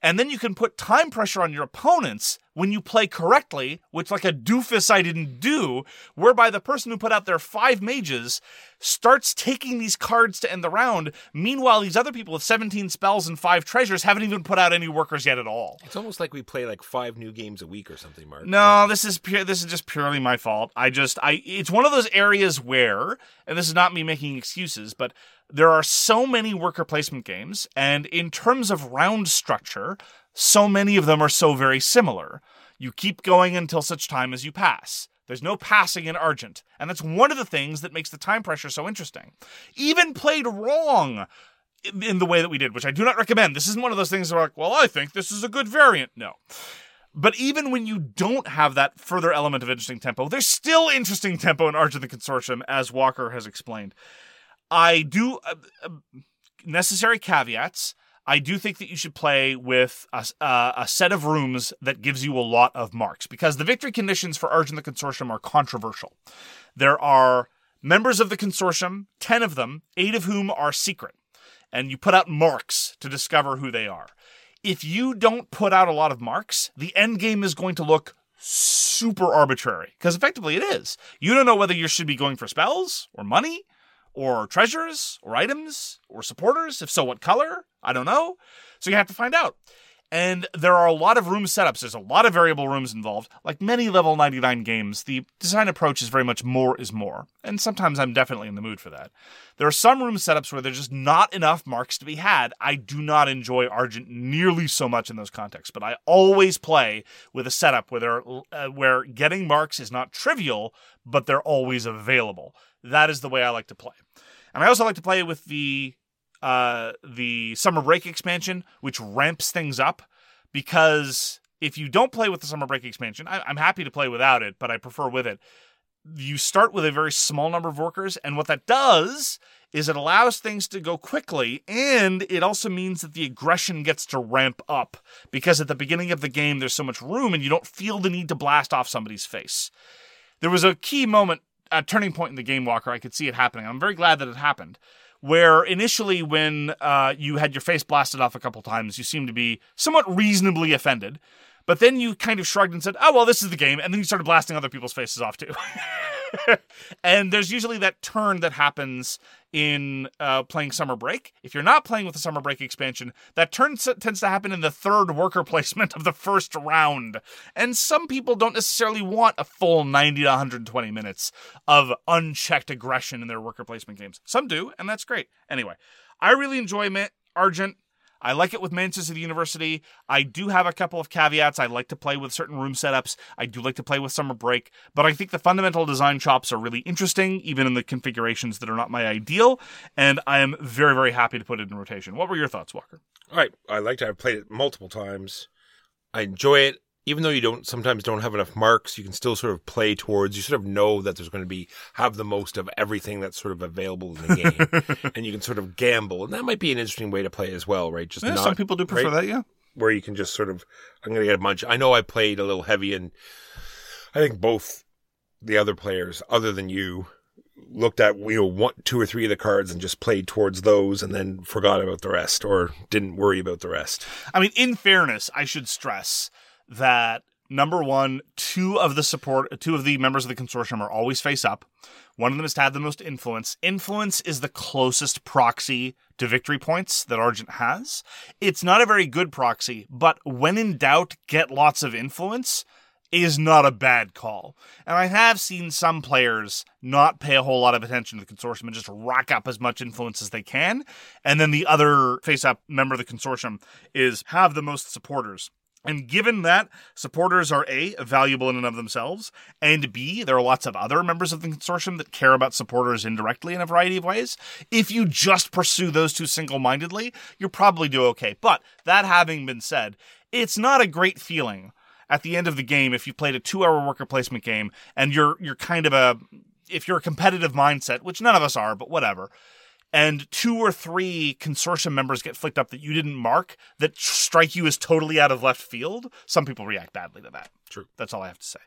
and then you can put time pressure on your opponents when you play correctly, which, like a doofus, I didn't do, whereby the person who put out their five mages starts taking these cards to end the round. Meanwhile, these other people with 17 spells and five treasures haven't even put out any workers yet at all. It's almost like we play like five new games a week or something, Mark. No, this is pure, this is just purely my fault. I just I it's one of those areas where, and this is not me making excuses, but there are so many worker placement games, and in terms of round structure, so many of them are so very similar. You keep going until such time as you pass. There's no passing in Argent, and that's one of the things that makes the time pressure so interesting. Even played wrong in the way that we did, which I do not recommend. This isn't one of those things where like, well, I think this is a good variant. No. But even when you don't have that further element of interesting tempo, there's still interesting tempo in Argent the Consortium, as Walker has explained. I do uh, uh, necessary caveats. I do think that you should play with a, uh, a set of rooms that gives you a lot of marks because the victory conditions for Argent the Consortium are controversial. There are members of the consortium, 10 of them, 8 of whom are secret, and you put out marks to discover who they are. If you don't put out a lot of marks, the end game is going to look super arbitrary because effectively it is. You don't know whether you should be going for spells or money or treasures or items or supporters. If so, what color? I don't know. So you have to find out. And there are a lot of room setups. There's a lot of variable rooms involved. Like many level 99 games, the design approach is very much more is more. And sometimes I'm definitely in the mood for that. There are some room setups where there's just not enough marks to be had. I do not enjoy Argent nearly so much in those contexts, but I always play with a setup where there uh, where getting marks is not trivial, but they're always available. That is the way I like to play. And I also like to play with the uh, the summer break expansion, which ramps things up because if you don't play with the summer break expansion, I, I'm happy to play without it, but I prefer with it. You start with a very small number of workers, and what that does is it allows things to go quickly, and it also means that the aggression gets to ramp up because at the beginning of the game, there's so much room, and you don't feel the need to blast off somebody's face. There was a key moment, a turning point in the game, Walker. I could see it happening. I'm very glad that it happened where initially when uh, you had your face blasted off a couple times, you seemed to be somewhat reasonably offended. But then you kind of shrugged and said, "Oh well, this is the game," and then you started blasting other people's faces off too. and there's usually that turn that happens in uh, playing Summer Break. If you're not playing with the Summer Break expansion, that turn s- tends to happen in the third worker placement of the first round. And some people don't necessarily want a full 90 to 120 minutes of unchecked aggression in their worker placement games. Some do, and that's great. Anyway, I really enjoy Ma- Argent. I like it with of the University. I do have a couple of caveats. I like to play with certain room setups. I do like to play with Summer Break, but I think the fundamental design chops are really interesting, even in the configurations that are not my ideal. And I am very, very happy to put it in rotation. What were your thoughts, Walker? All right, I liked it. I've played it multiple times. I enjoy it. Even though you don't sometimes don't have enough marks, you can still sort of play towards. You sort of know that there's going to be have the most of everything that's sort of available in the game, and you can sort of gamble, and that might be an interesting way to play as well, right? Just Yeah, not, some people do prefer right? that, yeah. where you can just sort of I'm going to get a bunch. I know I played a little heavy, and I think both the other players, other than you, looked at you know one, two or three of the cards and just played towards those, and then forgot about the rest or didn't worry about the rest. I mean, in fairness, I should stress that number one, two of the support, two of the members of the consortium are always face up. One of them is to have the most influence. Influence is the closest proxy to victory points that Argent has. It's not a very good proxy, but when in doubt, get lots of influence is not a bad call. And I have seen some players not pay a whole lot of attention to the consortium and just rack up as much influence as they can. And then the other face up member of the consortium is have the most supporters. And given that supporters are A, valuable in and of themselves, and B, there are lots of other members of the consortium that care about supporters indirectly in a variety of ways, if you just pursue those two single mindedly, you'll probably do okay. But that having been said, it's not a great feeling at the end of the game if you played a two hour worker placement game and you're you're kind of a if you're a competitive mindset, which none of us are, but whatever, and two or three consortium members get flicked up that you didn't mark that strike you as totally out of left field, some people react badly to that. True. That's all I have to say.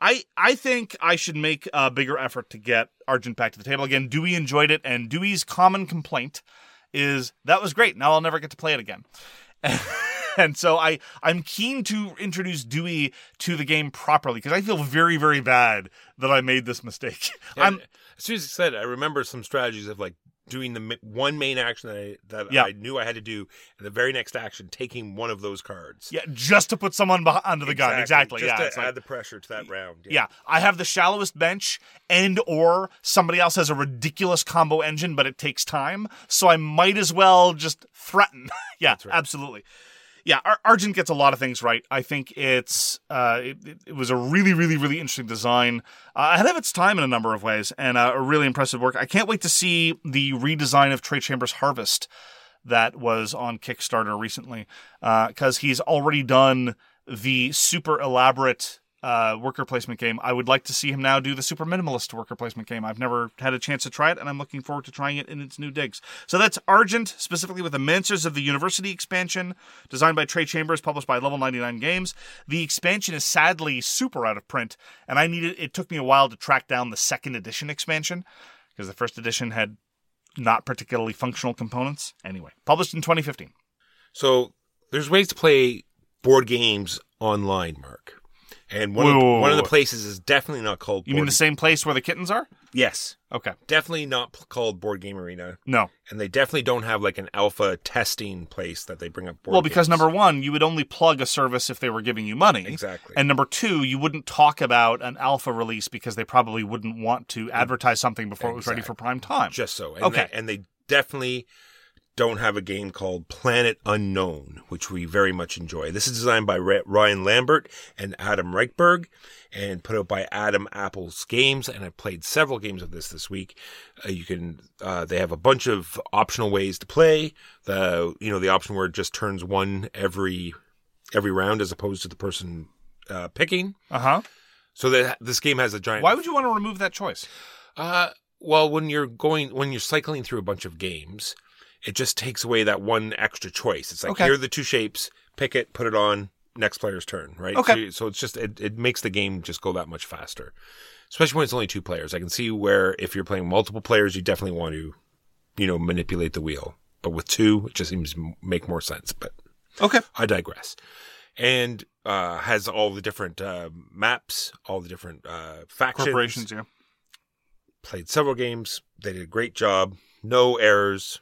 I I think I should make a bigger effort to get Argent back to the table again. Dewey enjoyed it, and Dewey's common complaint is that was great. Now I'll never get to play it again. and so I I'm keen to introduce Dewey to the game properly because I feel very very bad that I made this mistake. I'm And as soon as you said, it, I remember some strategies of like doing the one main action that I, that Yeah. I knew I had to do, and the very next action taking one of those cards. yeah, just to put someone behind, under the gun. Exactly. Just yeah. to add like- the pressure to that round. yeah, I have the shallowest bench, and or somebody else has a ridiculous combo engine, but it takes time, so I might as well just threaten. yeah, right. absolutely. Yeah, Ar- Argent gets a lot of things right. I think it's uh, it, it- was a really, really, really interesting design, uh, ahead of its time in a number of ways, and uh, a really impressive work. I can't wait to see the redesign of Trey Chambers Harvest that was on Kickstarter recently, because he's already done the super elaborate uh, worker placement game. I would like to see him now do the super minimalist worker placement game. I've never had a chance to try it, and I'm looking forward to trying it in its new digs. So that's Argent, specifically with the Masters of the University expansion, designed by Trey Chambers, published by Level 99 Games. The expansion is sadly super out of print, and I needed. It took me a while to track down the second edition expansion because the first edition had not particularly functional components. Anyway, published in 2015. So there's ways to play board games online, Mark. And one, Whoa, of, whoa, one of the places is definitely not called. You board mean the same place where the kittens are? Yes, Okay. definitely not p- called Board Game Arena, No. and they definitely don't have like an alpha testing place that they bring up. Board well, because games. number one, you would only plug a service if they were giving you money. Exactly. And number two, you wouldn't talk about an alpha release because they probably wouldn't want to advertise something before it was ready for prime time. just so. And Okay. They, and they definitely don't have a game called Planet Unknown, which we very much enjoy. This is designed by Ryan Lambert and Adam Rehberg and put out by Adam Apples Games. And I played several games of this this week. Uh, you can, uh, they have a bunch of optional ways to play. The, you know, the option where it just turns one every, every round as opposed to the person, uh, picking. Uh huh. So that this game has a giant. Why would you want to remove that choice? Uh, well, when you're going, when you're cycling through a bunch of games, it just takes away that one extra choice. It's like Okay. here are the two shapes, pick it, put it on, next player's turn, right? Okay. So, so it's just it, it makes the game just go that much faster, especially when it's only two players. I can see where if you're playing multiple players, you definitely want to, you know, manipulate the wheel. But with two, it just seems to make more sense. But Okay. I digress. And uh, has all the different uh, maps, all the different uh, factions Corporations, yeah. played several games. They did a great job. No errors.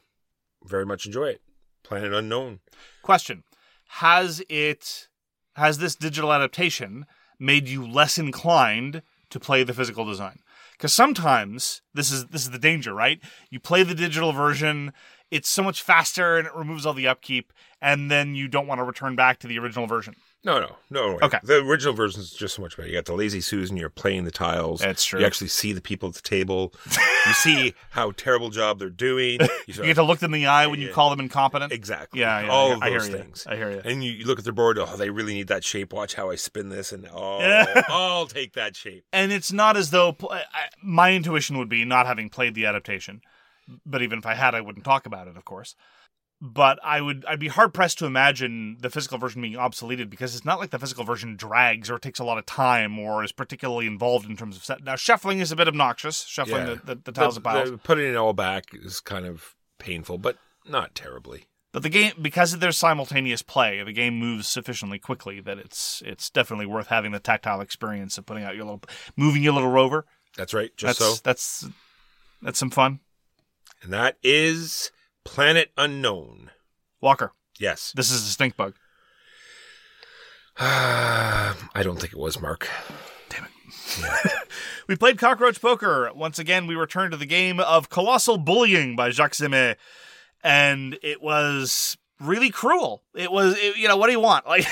Very much enjoy it. Planet Unknown. Question: Has it has this digital adaptation made you less inclined to play the physical design? Because sometimes this is this is the danger, right? You play the digital version, it's so much faster and it removes all the upkeep, and then you don't want to return back to the original version. No, no, no. Okay. The original version is just so much better. You got the lazy Susan. You're playing the tiles. That's true. You actually see the people at the table. you see how terrible job they're doing. You, You get to look them in the eye when you call them incompetent. exactly. Yeah, yeah, all yeah. of I those hear you. things. I hear you. And you, you look at their board. Oh, they really need that shape. Watch how I spin this, and oh, I'll take that shape. and it's not as though I, my intuition would be not having played the adaptation but even if i had i wouldn't talk about it of course but i would i'd be hard pressed to imagine the physical version being obsoleted because it's not like the physical version drags or takes a lot of time or is particularly involved in terms of set now shuffling is a bit obnoxious shuffling Yeah. the, the, the tiles The- piles putting it all back is kind of painful, but not terribly. but the game because of their simultaneous play the game moves sufficiently quickly that it's it's definitely worth having the tactile experience of putting out your little moving your little rover That's right. Just that's so. that's that's some fun And that is Planet Unknown. walker Yes. This is a stink bug. I don't think it was Mark. Damn it. We played Cockroach Poker. Once again, we returned to the game of Colossal Bullying by Jacques Zeimet. And it was really cruel. It was, it- you know, what do you want? Like,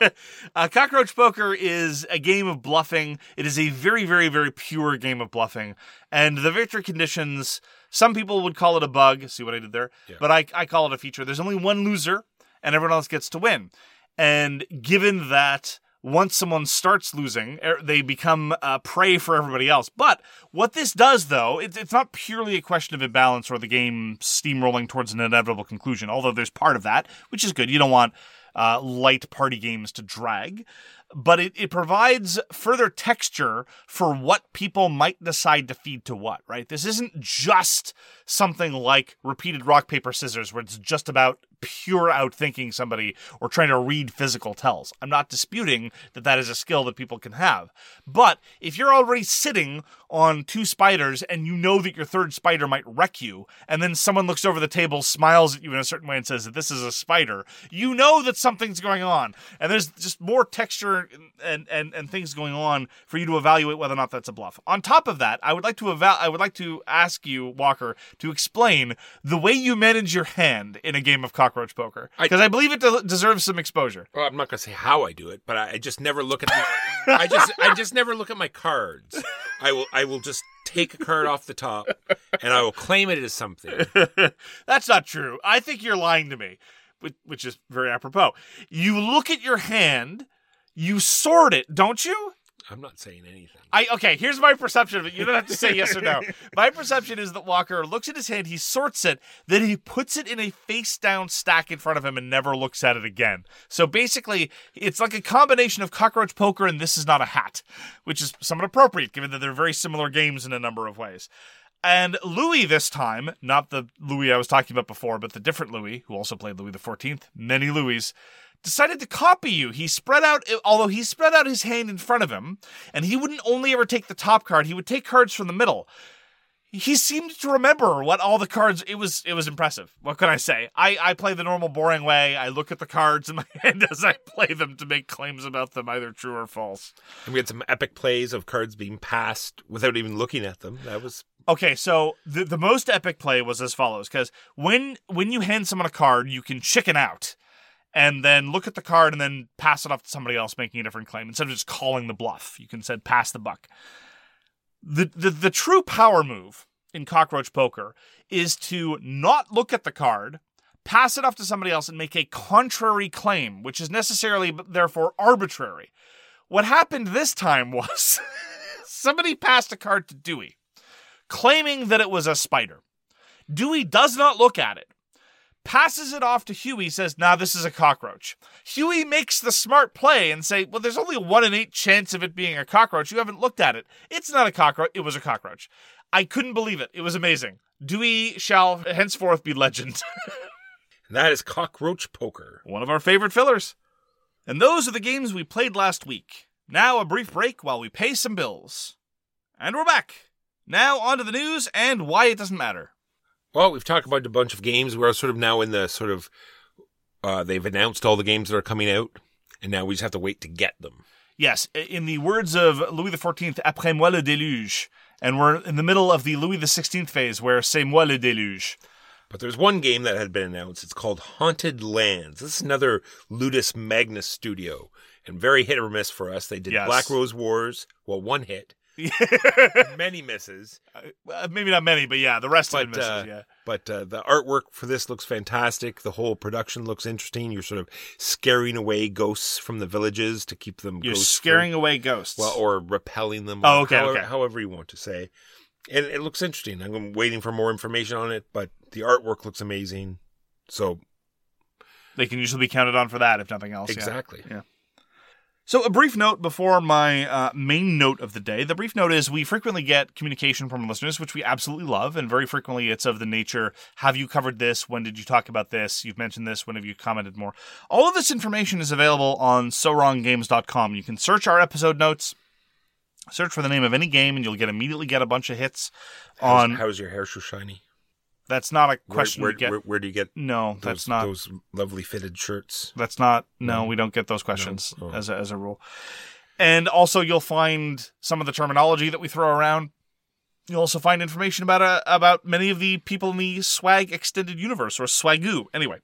uh, Cockroach Poker is a game of bluffing. It is a very, very, very pure game of bluffing. And the victory conditions, some people would call it a bug. See what I did there? Yeah. But I, I call it a feature. There's only one loser, and everyone else gets to win. And given that once someone starts losing, er, they become uh, prey for everybody else. But what this does, though, it's, it's not purely a question of imbalance or the game steamrolling towards an inevitable conclusion, although there's part of that, which is good. You don't want uh, light party games to drag. But it, it provides further texture for what people might decide to feed to what, right? This isn't just something like repeated rock, paper, scissors, where it's just about pure outthinking somebody or trying to read physical tells. I'm not disputing that that is a skill that people can have. But if you're already sitting on two spiders and you know that your third spider might wreck you, and then someone looks over the table, smiles at you in a certain way, and says that this is a spider, you know that something's going on. And there's just more texture and, and, and things going on for you to evaluate whether or not that's a bluff. On top of that, I would like to eval- I would like to ask you, Walker, to explain the way you manage your hand in a game of cockroach poker. Because I, believe it de- deserves some exposure. Well, I'm not gonna say how I do it, but I, I just never look at. The, I just I just never look at my cards. I will I will just take a card off the top, and I will claim it as something. That's not true. I think you're lying to me, which, which is very apropos. You look at your hand, you sort it, don't you? I'm not saying anything. I okay. Here's my perception of it. You don't have to say yes or no. My perception is that Walker looks at his hand, he sorts it, then he puts it in a face down stack in front of him and never looks at it again. So basically, it's like a combination of cockroach poker and this is not a hat, which is somewhat appropriate given that they're very similar games in a number of ways. And Louis this time, not the Louis I was talking about before, but the different Louis, who also played Louis the Fourteenth, many Louis, decided to copy you. He spread out, although he spread out his hand in front of him, and he wouldn't only ever take the top card; he would take cards from the middle. He seemed to remember what all the cards. It was it was impressive. What can I say? I I play the normal boring way. I look at the cards in my hand as I play them to make claims about them, either true or false. And we had some epic plays of cards being passed without even looking at them. That was Okay, so the the most epic play was as follows because when when you hand someone a card, you can chicken out and then look at the card and then pass it off to somebody else making a different claim instead of just calling the bluff. You can said pass the buck. The the the true power move in cockroach poker is to not look at the card, pass it off to somebody else and make a contrary claim, which is necessarily therefore arbitrary. What happened this time was somebody passed a card to Dewey claiming that it was a spider. Dewey does not look at it, passes it off to Huey, says, Nah, this is a cockroach. Huey makes the smart play and say, Well, there's only a one in eight chance of it being a cockroach. You haven't looked at it. It's not a cockroach. It was a cockroach. I couldn't believe it. It was amazing. Dewey shall henceforth be legend. that is cockroach poker. One of our favorite fillers. And those are the games we played last week. Now a brief break while we pay some bills. And we're back. Now on to the news and why it doesn't matter. Well, we've talked about a bunch of games. We're sort of now in the sort of uh, they've announced all the games that are coming out, and now we just have to wait to get them. Yes, in the words of Louis XIV, après moi le déluge. And we're in the middle of the Louis XVI phase where c'est moi le déluge. But there's one game that had been announced. It's called Haunted Lands. This is another Ludus Magnus studio, and very hit or miss for us. They did Yes. Black Rose Wars. Well, one hit, many misses. Uh, maybe not many, but yeah, the rest of it But misses, uh, yeah. but uh, the artwork for this looks fantastic. The whole production looks interesting. You're sort of scaring away ghosts from the villages to keep them. You're scaring away ghosts. well, or repelling them. Oh, okay, however, okay. however you want to say. And it looks interesting. I'm waiting for more information on it, but the artwork looks amazing. So they can usually be counted on for that, if nothing else. yeah. exactly. Yeah. So, a brief note before my uh, main note of the day. The brief note is we frequently get communication from listeners, which we absolutely love, and very frequently it's of the nature Have you covered this? When did you talk about this? You've mentioned this. When have you commented more? All of this information is available on SoWrongGames.com. You can search our episode notes, search for the name of any game, and you'll get immediately get a bunch of hits How's, on. how's your hair so shiny? That's not a question where, get. where, where do you get no, those, that's not. those lovely fitted shirts? That's not. No, No. we don't get those questions Oh. as a, as a rule. And also, you'll find some of the terminology that we throw around. You'll also find information about uh, about many of the people in the Swag Extended Universe or Swagoo. Anyway,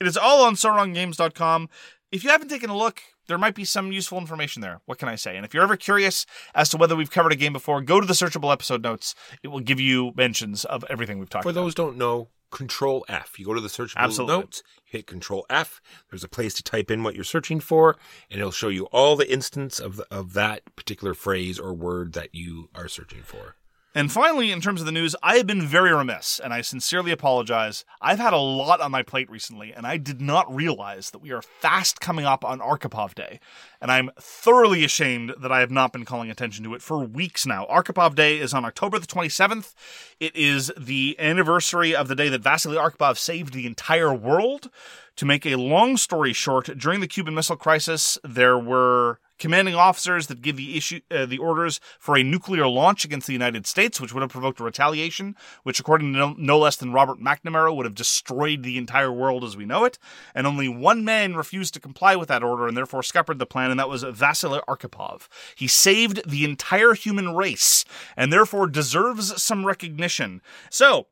it is all on SoWrongGames.com. If you haven't taken a look, there might be some useful information there. What can I say? And if you're ever curious as to whether we've covered a game before, go to the searchable episode notes. It will give you mentions of everything we've talked For about. those don't know, Control F. You go to the searchable Absolutely. notes, hit Control F. There's a place to type in what you're searching for, and it'll show you all the instance of the, of that particular phrase or word that you are searching for. And finally, in terms of the news, I have been very remiss, and I sincerely apologize. I've had a lot on my plate recently, and I did not realize that we are fast coming up on Arkhipov Day. And I'm thoroughly ashamed that I have not been calling attention to it for weeks now. Arkhipov Day is on October the 27th. It is the anniversary of the day that Vasili Arkhipov saved the entire world. To make a long story short, during the Cuban Missile Crisis, there were commanding officers that give the issue uh, the orders for a nuclear launch against the United States, which would have provoked a retaliation, which, according to no, no less than Robert McNamara, would have destroyed the entire world as we know it. And only one man refused to comply with that order and therefore scuppered the plan, and that was Vasili Arkhipov. He saved the entire human race and therefore deserves some recognition. So.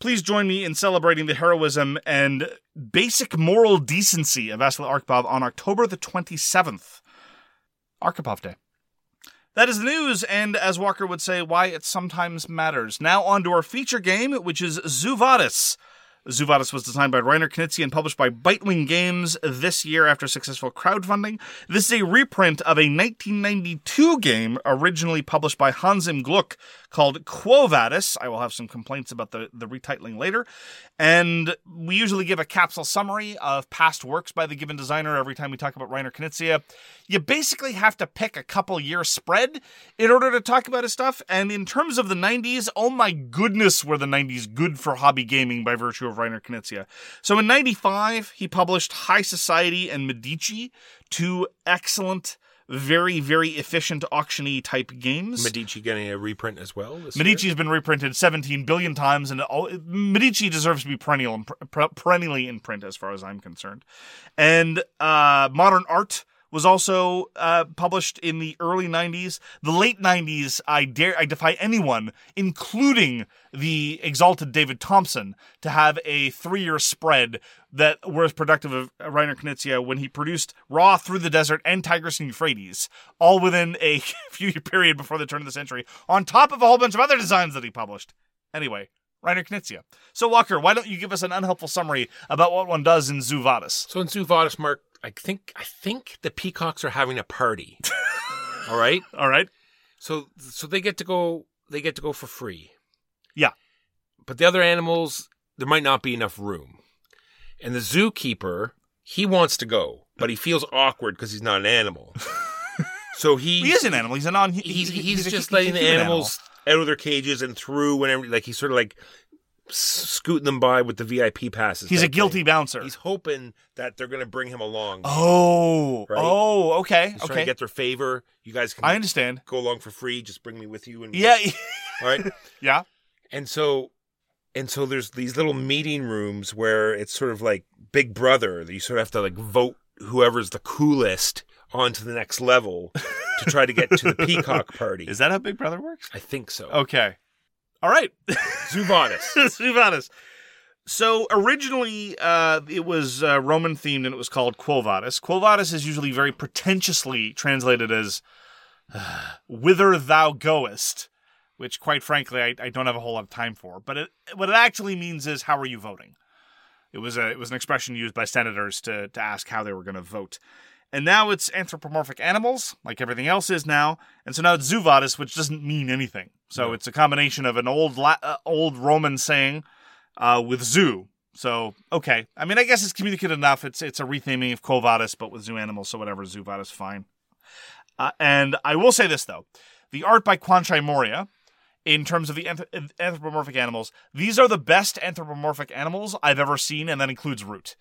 Please join me in celebrating the heroism and basic moral decency of Vasili Arkhipov on October the 27th. Arkhipov Day. That is the news, and as Walker would say, why it sometimes matters. Now on to our feature game, which is Zoo Vadis. Zuvadis was designed by Reiner Knizia and published by Bitewing Games this year after successful crowdfunding. This is a reprint of a 1992 game originally published by Hans im Gluck called Quo Vadis. I will have some complaints about the, the retitling later. And we usually give a capsule summary of past works by the given designer every time we talk about Reiner Knizia. You basically have to pick a couple year spread in order to talk about his stuff. And in terms of the 90s, oh my goodness, were the 90s good for hobby gaming by virtue of Reiner Knizia. So in 95, he published High Society and Medici, two excellent, very, very efficient auctiony type games. Medici getting a reprint as well. Medici year? has been reprinted 17 billion times, and all, Medici deserves to be perennial, per- perennially in print, as far as I'm concerned. And uh, Modern Art was also uh, published in the early 90s. The late 90s, I dare, I defy anyone, including the exalted David Thompson, to have a three-year spread that was productive of Reiner Knizia when he produced Ra Through the Desert and Tigris and Euphrates, all within a few year period before the turn of the century, on top of a whole bunch of other designs that he published. Anyway, Reiner Knizia. So, Walker, why don't you give us an unhelpful summary about what one does in Zoo Vadis? So in Zoo Vadis, Mark, I think I think the peacocks are having a party. All right. All right. So so they get to go they get to go for free. Yeah. But the other animals, there might not be enough room. And the zookeeper, he wants to go, but he feels awkward because he's not an animal. so he He is an animal. He's a non. he's he- he's, a- just a letting the human animals out of their cages and through whenever like he's sort of like scooting them by with the VIP passes. He's a guilty thing. bouncer. He's hoping that they're going to bring him along. oh, Right? oh, okay, He's trying okay. to get their favor. You guys can I understand. go along for free. Just bring me with you. And Yeah, all right. yeah. And so, and so there's these little meeting rooms where it's sort of like Big Brother. that You sort of have to like vote whoever's the coolest on to the next level to try to get to the peacock party. Is that how Big Brother works? I think so. Okay. All right. Zoo Vadis. Zoo Vadis. So originally, uh, it was uh, Roman themed and it was called Quo Vadis. Quo Vadis is usually very pretentiously translated as uh, "Whither thou goest," which, quite frankly, I, I don't have a whole lot of time for. But it, what it actually means is, "How are you voting?" It was a it was an expression used by senators to to ask how they were going to vote. And now it's anthropomorphic animals, like everything else is now. And so now it's Zoo Vadis, which doesn't mean anything. So it's a combination of an old La- uh, old Roman saying uh, with zoo. So okay, I mean, I guess it's communicated enough. It's it's a retheming of Quo Vadis, but with zoo animals. So whatever, Zoo Vadis, fine. Uh, and I will say this though, the art by Kwanchai Moriya, in terms of the anth- anthropomorphic animals, these are the best anthropomorphic animals I've ever seen, and that includes Root.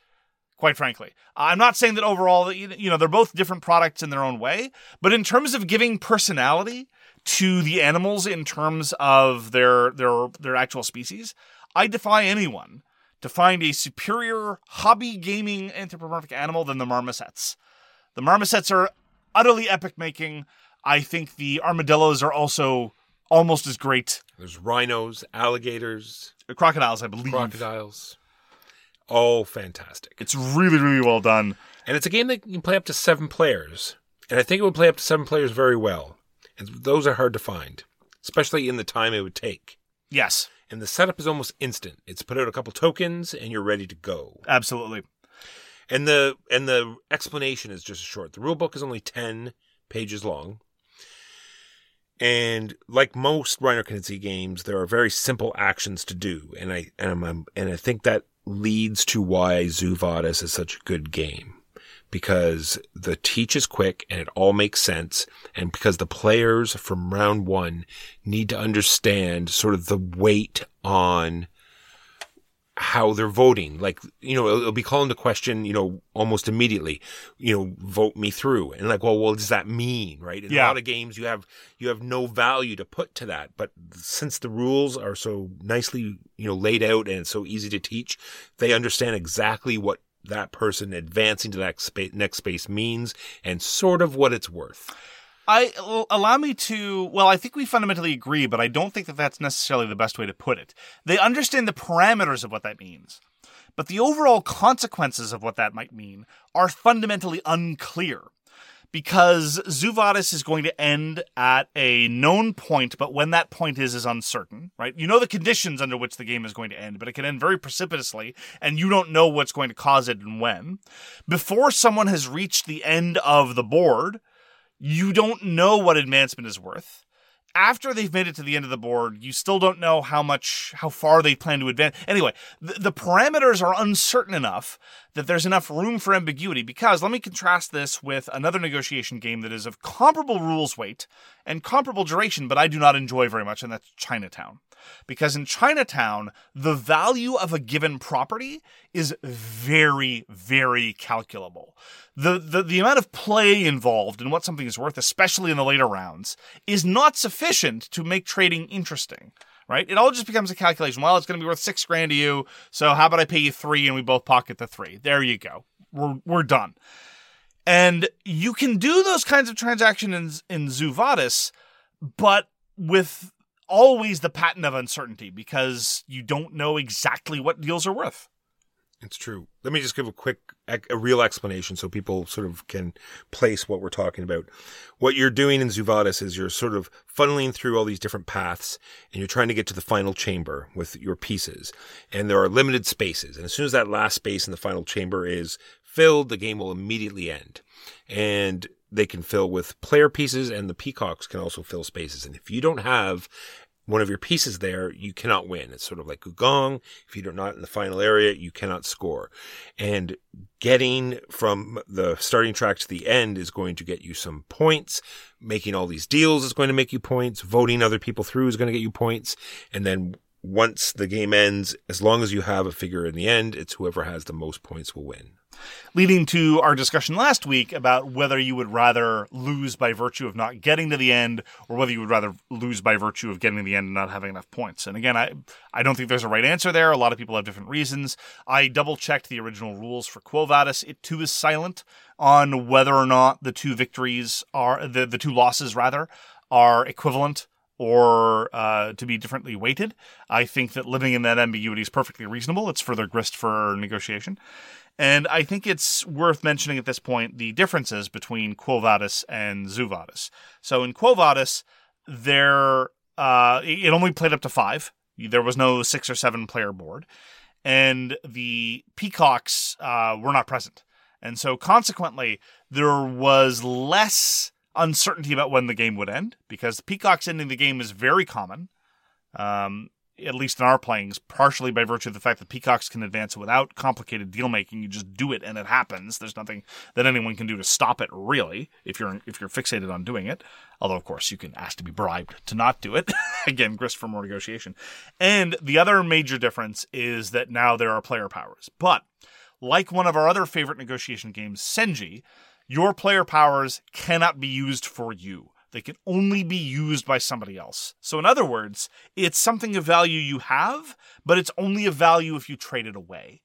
Quite frankly, I'm not saying that overall, you know, they're both different products in their own way, but in terms of giving personality to the animals, in terms of their their their actual species, I defy anyone to find a superior hobby gaming anthropomorphic animal than the marmosets. The marmosets are utterly epic making. I think the armadillos are also almost as great. There's rhinos, alligators, Crocodiles, I believe. crocodiles. All fantastic. It's really, really well done. And it's a game that you can play up to seven players. And I think it would play up to seven players very well. And those are hard to find, especially in the time it would take. Yes, And the setup is almost instant. It's put out a couple tokens and you're ready to go. absolutely. And the and the explanation is just short. The rule book is only 10 pages long. And like most Reiner Knizia games, there are very simple actions to do. And I and I'm, and I think that leads to why Zoo Vadis is such a good game. Because the teach is quick and it all makes sense. And because the players from round one need to understand sort of the weight on how they're voting. Like, you know, it'll, it'll be calling the question, you know, almost immediately, you know, vote me through. And like, well, what does that mean? Right. In Yeah. a lot of games, you have, you have no value to put to that. But since the rules are so nicely, you know, laid out and so easy to teach, they understand exactly what that person advancing to that spa- next space means and sort of what it's worth. I allow me to. Well, I think we fundamentally agree, but I don't think that that's necessarily the best way to put it. They understand the parameters of what that means, but the overall consequences of what that might mean are fundamentally unclear. Because Zoo Vadis is going to end at a known point, but when that point is is uncertain, right? You know the conditions under which the game is going to end, but it can end very precipitously, and you don't know what's going to cause it and when. Before someone has reached the end of the board, you don't know what advancement is worth. After they've made it to the end of the board, you still don't know how much, how far they plan to advance. Anyway, the, the parameters are uncertain enough that there's enough room for ambiguity because let me contrast this with another negotiation game that is of comparable rules weight and comparable duration, but I do not enjoy very much, and that's Chinatown. Because in Chinatown, the value of a given property is very, very calculable. The, the, the amount of play involved in what something is worth, especially in the later rounds, is not sufficient to make trading interesting. Right? It all just becomes a calculation. Well, it's going to be worth six grand to you, so how about I pay you three and we both pocket the three? There you go. We're, we're done. And you can do those kinds of transactions in, in Zoo Vadis, but with always the patent of uncertainty because you don't know exactly what deals are worth. It's true. Let me just give a quick, a real explanation so people sort of can place what we're talking about. What you're doing in Zoo Vadis is you're sort of funneling through all these different paths and you're trying to get to the final chamber with your pieces. And there are limited spaces. And as soon as that last space in the final chamber is filled, the game will immediately end. And they can fill with player pieces and the peacocks can also fill spaces. And if you don't have one of your pieces there, you cannot win. It's sort of like Gugong. If you're not in the final area, you cannot score. And getting from the starting track to the end is going to get you some points. Making all these deals is going to make you points. Voting other people through is going to get you points. And then once the game ends, as long as you have a figure in the end, it's whoever has the most points will win. Leading to our discussion last week about whether you would rather lose by virtue of not getting to the end or whether you would rather lose by virtue of getting to the end and not having enough points. And again, I, I don't think there's a right answer there. A lot of people have different reasons. I double checked the original rules for Quo Vadis. It too is silent on whether or not the two victories are, the, the two losses rather, are equivalent or uh, to be differently weighted. I think that living in that ambiguity is perfectly reasonable. It's further grist for negotiation. And I think it's worth mentioning at this point the differences between Quo Vadis and Zoo Vadis. So in Quo Vadis, there uh, it only played up to five. There was no six or seven player board, and the peacocks uh, were not present. And so consequently, there was less uncertainty about when the game would end because peacocks ending the game is very common. Um, at least in our playings, partially by virtue of the fact that peacocks can advance without complicated deal making. You just do it and it happens. There's nothing that anyone can do to stop it, really, if you're if you're fixated on doing it. Although, of course, you can ask to be bribed to not do it. Again, grist for more negotiation. And the other major difference is that now there are player powers. But like one of our other favorite negotiation games, Senji, your player powers cannot be used for you. They can only be used by somebody else. So, in other words, it's something of value you have, but it's only of value if you trade it away,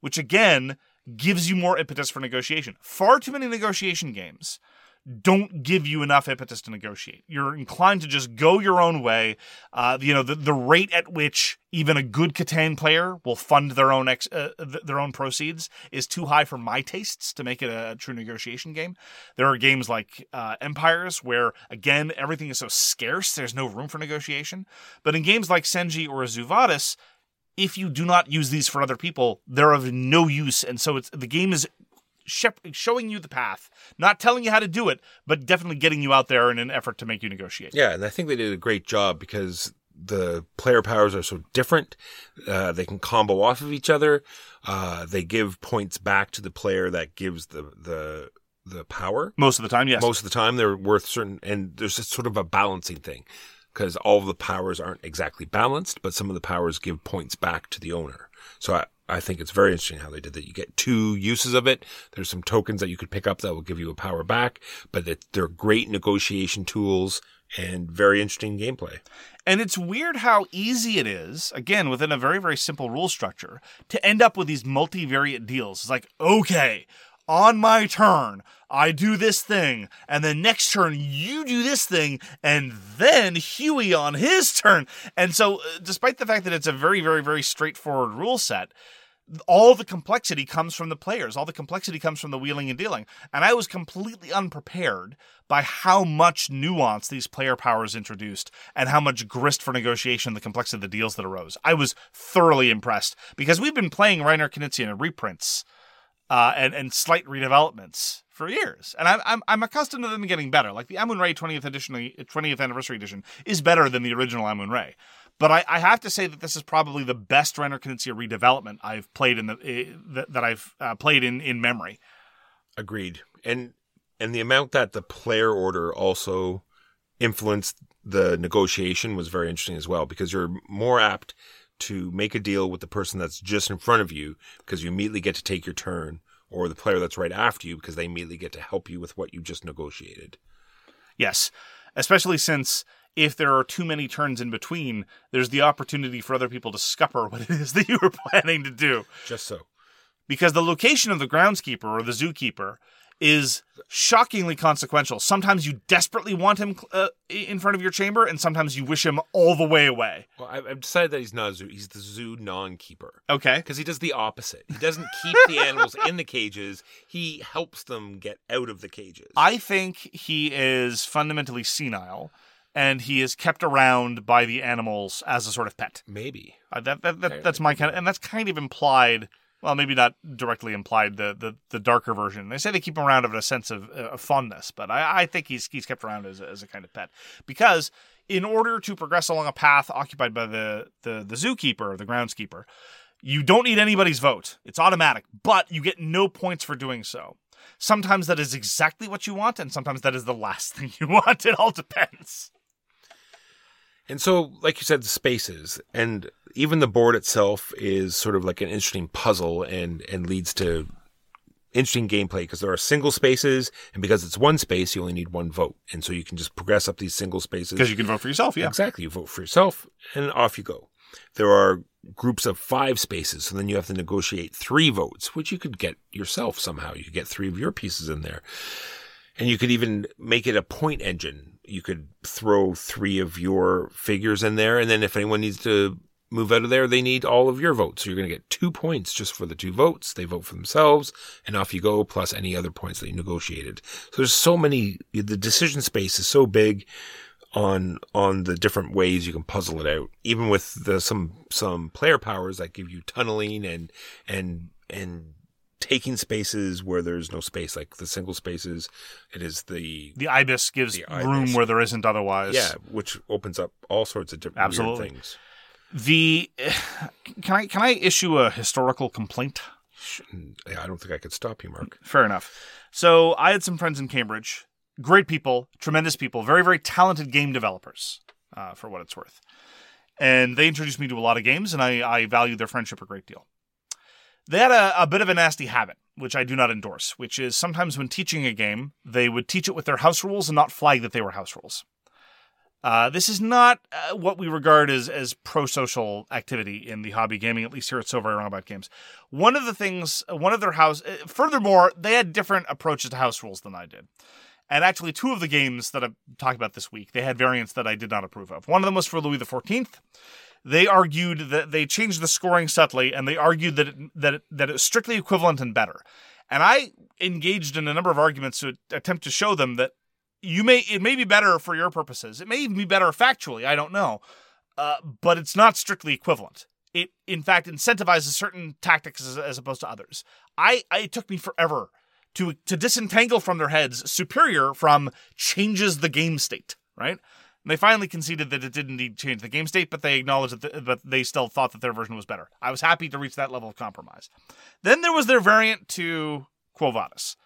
which again gives you more impetus for negotiation. Far too many negotiation games don't give you enough impetus to negotiate. You're inclined to just go your own way. Uh, you know, the, the rate at which even a good Catan player will fund their own ex, uh, th- their own proceeds is too high for my tastes to make it a true negotiation game. There are games like uh, Empires where again everything is so scarce, there's no room for negotiation. But in games like Senji or Zoo if you do not use these for other people, they're of no use, and so it's the game is shep- showing you the path, not telling you how to do it, but definitely getting you out there in an effort to make you negotiate. Yeah, and I think they did a great job because the player powers are so different. Uh, they can combo off of each other. Uh, they give points back to the player that gives the the the power. Most of the time, yes. Most of the time, they're worth certain, and there's a sort of a balancing thing because all of the powers aren't exactly balanced, but some of the powers give points back to the owner. So I, I think it's very interesting how they did that. You get two uses of it. There's some tokens that you could pick up that will give you a power back, but they're great negotiation tools and very interesting gameplay. And it's weird how easy it is, again, within a very, very simple rule structure, to end up with these multivariate deals. It's like, okay, on my turn, I do this thing, and then next turn you do this thing, and then Huey on his turn. And so, uh, despite the fact that it's a very, very, very straightforward rule set, all the complexity comes from the players. All the complexity comes from the wheeling and dealing. And I was completely unprepared by how much nuance these player powers introduced and how much grist for negotiation the complexity of the deals that arose. I was thoroughly impressed because we've been playing Reiner Knizia in reprints uh, and, and slight redevelopments for years. And I'm, I'm, I'm accustomed to them getting better. Like the Amun-Re 20th edition, 20th anniversary edition is better than the original Amun-Re. But I, I, have to say that this is probably the best Reiner Knizia redevelopment I've played in the uh, that, that, I've uh, played in in memory. Agreed. And and the amount that the player order also influenced the negotiation was very interesting as well because you're more apt to make a deal with the person that's just in front of you because you immediately get to take your turn or the player that's right after you because they immediately get to help you with what you just negotiated. Yes, especially since if there are too many turns in between, there's the opportunity for other people to scupper what it is that you were planning to do. Just so. Because the location of the groundskeeper or the zookeeper is shockingly consequential. Sometimes you desperately want him uh, in front of your chamber, and sometimes you wish him all the way away. Well, I've decided that he's not a zoo. He's the zoo non-keeper. Okay. Because he does the opposite. He doesn't keep the animals in the cages. He helps them get out of the cages. I think he is fundamentally senile, and he is kept around by the animals as a sort of pet. Maybe. Uh, that, that, that that's my kind of, and that's kind of implied. Well, maybe not directly implied. The the, the darker version. They say they keep him around of a sense of, uh, of fondness, but I, I think he's he's kept around as a, as a kind of pet because in order to progress along a path occupied by the the the zookeeper or the groundskeeper, you don't need anybody's vote. It's automatic, but you get no points for doing so. Sometimes that is exactly what you want, and sometimes that is the last thing you want. It all depends. And so, like you said, the spaces and even the board itself is sort of like an interesting puzzle and, and leads to interesting gameplay because there are single spaces, and because it's one space, you only need one vote, and so you can just progress up these single spaces. Because you can vote for yourself, yeah. Exactly. You vote for yourself and off you go. There are groups of five spaces. So then you have to negotiate three votes, which you could get yourself somehow. You could get three of your pieces in there. And you could even make it a point engine. You could throw three of your figures in there. And then if anyone needs to move out of there, they need all of your votes. So you're going to get two points just for the two votes. They vote for themselves and off you go, plus any other points that you negotiated. So there's so many, the decision space is so big on on the different ways you can puzzle it out. Even with the some some player powers that give you tunneling and and and taking spaces where there's no space, like the single spaces. It is the The ibis gives The room ibis. where there isn't otherwise. yeah, which opens up all sorts of different Absolutely. things. The can I can I issue a historical complaint? I don't think I could stop you, Mark. Fair enough. So I had some friends in Cambridge, great people, tremendous people, very very talented game developers, uh, for what it's worth. And they introduced me to a lot of games, and I, I value their friendship a great deal. They had a, a bit of a nasty habit, which I do not endorse, which is sometimes when teaching a game, they would teach it with their house rules and not flag that they were house rules. Uh, this is not uh, what we regard as as pro social activity in the hobby gaming, at least here at So Very Wrong About Games. One of the things, one of their house, uh, furthermore, they had different approaches to house rules than I did. And actually, two of the games that I've talked about this week, they had variants that I did not approve of. One of them was for Louis XIV. They argued that they changed the scoring subtly, and they argued that it, that it, that it's strictly equivalent and better. And I engaged in a number of arguments to attempt to show them that you may it may be better for your purposes. It may even be better factually. I don't know, uh, but it's not strictly equivalent. It in fact incentivizes certain tactics as, as opposed to others. I, I it took me forever to to disentangle from their heads superior from changes the game state. Right. And they finally conceded that it did indeed change the game state, but they acknowledged that, the, but they still thought that their version was better. I was happy to reach that level of compromise. Then there was their variant to Quo Vadis.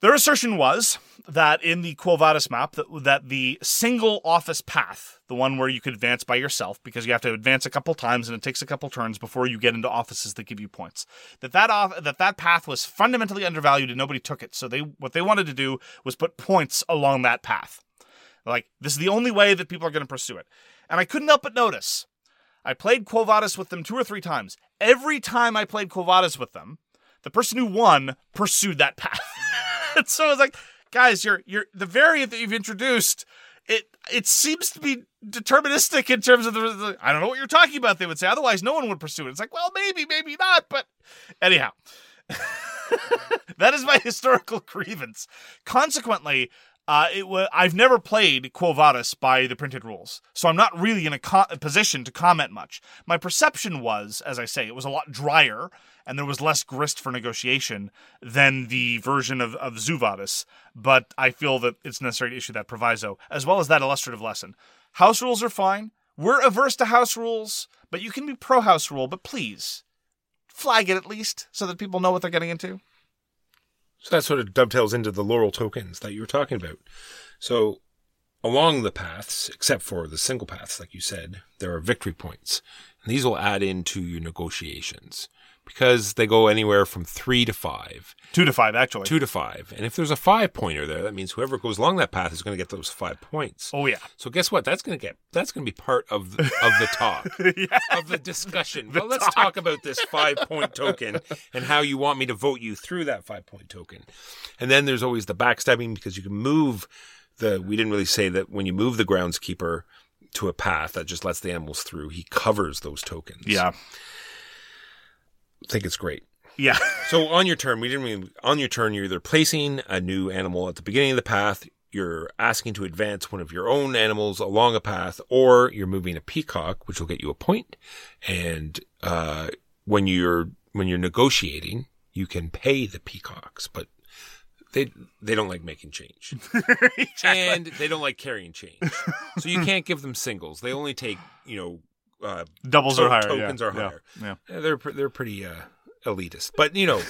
Their assertion was that in the Quo Vadis map, that, that the single office path, the one where you could advance by yourself, because you have to advance a couple times and it takes a couple turns before you get into offices that give you points, that that, off, that that path was fundamentally undervalued and nobody took it. So they what they wanted to do was put points along that path. Like this is the only way that people are going to pursue it. And I couldn't help but notice. I played Quo Vadis with them two or three times. Every time I played Quo Vadis with them, the person who won pursued that path. And so I was like, guys, you're you're the variant that you've introduced. It it seems to be deterministic in terms of the, the. I don't know what you're talking about. They would say otherwise, no one would pursue it. It's like, well, maybe, maybe not, but anyhow. that is my historical grievance. Consequently, uh, it wa- I've never played Quo Vadis by the printed rules, so I'm not really in a, co- position to comment much. My perception was, as I say, it was a lot drier and there was less grist for negotiation than the version of, of Zoo Vadis, but I feel that it's necessary to issue that proviso, as well as that illustrative lesson. House rules are fine. We're averse to house rules, but you can be pro house rule, but please flag it at least so that people know what they're getting into. So that sort of dovetails into the laurel tokens that you were talking about. So along the paths, except for the single paths, like you said, there are victory points. And these will add into your negotiations because they go anywhere from three to five, Two to five, actually. two to five. And if there's a five pointer there, that means whoever goes along that path is going to get those five points. Oh yeah. So guess what? That's going to get, that's going to be part of the, of the talk. of the discussion. well, let's talk about this five point token and how you want me to vote you through that five point token. And then there's always the backstabbing because you can move the, we didn't really say that when you move the groundskeeper to a path that just lets the animals through, he covers those tokens. Yeah. Think it's great. Yeah. So on your turn, we didn't mean on your turn, you're either placing a new animal at the beginning of the path, you're asking to advance one of your own animals along a path, or you're moving a peacock, which will get you a point. And, uh, when you're, when you're negotiating, you can pay the peacocks, but they, they don't like making change. And they don't like carrying change. So you can't give them singles. They only take, you know, uh, Doubles to- are higher. Tokens yeah. are higher. Yeah. yeah, they're they're pretty uh, elitist, but you know,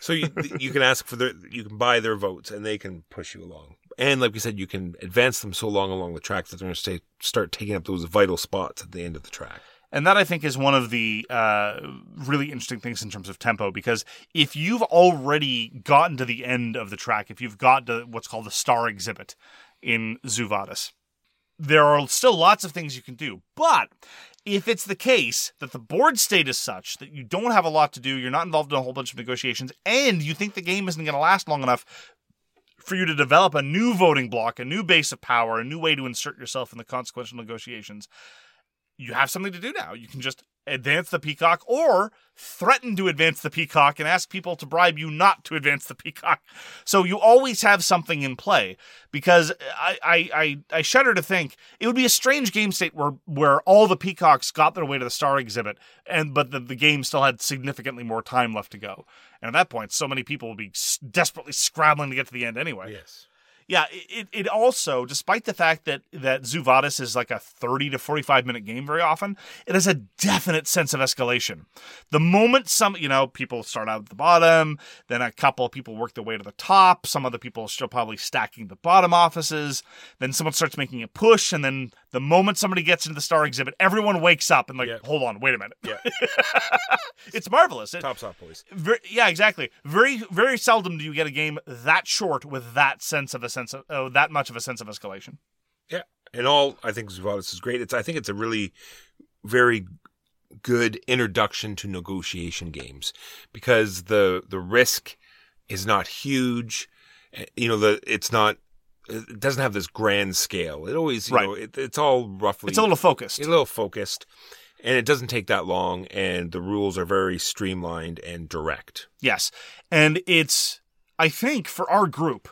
so you you can ask for their you can buy their votes and they can push you along. And like we said, you can advance them so long along the track that they're going to stay start taking up those vital spots at the end of the track. And that I think is one of the uh, really interesting things in terms of tempo because if you've already gotten to the end of the track, if you've got to what's called the star exhibit in Zoo Vadis, there are still lots of things you can do. But if it's the case that the board state is such that you don't have a lot to do, you're not involved in a whole bunch of negotiations, and you think the game isn't going to last long enough for you to develop a new voting block, a new base of power, a new way to insert yourself in the consequential negotiations, you have something to do now. You can just advance the peacock or threaten to advance the peacock and ask people to bribe you not to advance the peacock. So you always have something in play because I, I, I, I shudder to think it would be a strange game state where, where all the peacocks got their way to the star exhibit and, but the, the game still had significantly more time left to go. And at that point, so many people would be desperately scrabbling to get to the end anyway. Yes. Yeah, it, it also, despite the fact that that Zoo Vadis is like a 30 to 45 minute game very often, it has a definite sense of escalation. The moment some, you know, people start out at the bottom, then a couple of people work their way to the top, some other people are still probably stacking the bottom offices, then someone starts making a push, and then the moment somebody gets into the star exhibit, everyone wakes up and like, Yeah. hold on, wait a minute. Yeah. it's marvelous. It- Tops off, boys. very, yeah, exactly. Very, very seldom do you get a game that short with that sense of a sense of oh, that much of a sense of escalation. Yeah. and all, I think Zoo Vadis is great. It's I think it's a really very good introduction to negotiation games because the the risk is not huge. Eh, You know, the it's not it doesn't have this grand scale. It always, you Right. know, it, it's all roughly It's a little focused. It's a little focused, and it doesn't take that long, and the rules are very streamlined and direct. Yes, and it's I think for our group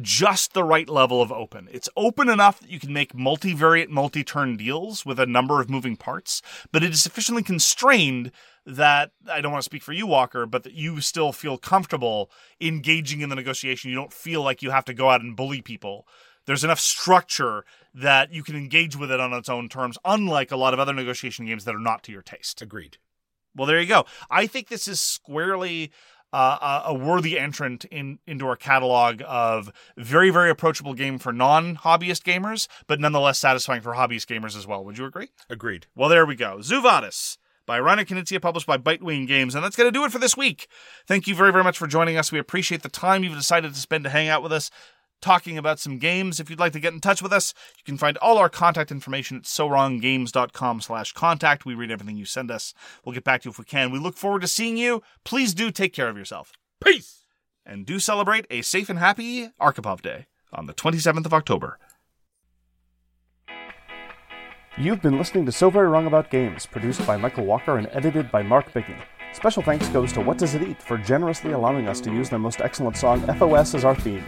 just the right level of open. It's open enough that you can make multivariate, multi-turn deals with a number of moving parts, but it is sufficiently constrained that I don't want to speak for you, Walker, but that you still feel comfortable engaging in the negotiation. You don't feel like you have to go out and bully people. There's enough structure that you can engage with it on its own terms, unlike a lot of other negotiation games that are not to your taste. Agreed. Well, there you go. I think this is squarely uh, a a worthy entrant in into our catalog of very very approachable game for non hobbyist gamers, but nonetheless satisfying for hobbyist gamers as well. Would you agree? Agreed. Well, there we go. Zoo Vadis by Reiner Knizia, published by Bitewing Games. And that's going to do it for this week. Thank you very, very much for joining us. We appreciate the time you've decided to spend to hang out with us, talking about some games. If you'd like to get in touch with us, you can find all our contact information at sowronggames.com slash contact. We read everything you send us. We'll get back to you if we can. We look forward to seeing you. Please do take care of yourself. Peace. And do celebrate a safe and happy Arkhipov Day on the 27th of October. You've been listening to So Very Wrong About Games, produced by Michael Walker and edited by Mark Bigney. Special thanks goes to What Does It Eat for generously allowing us to use their most excellent song, FOS, as our theme.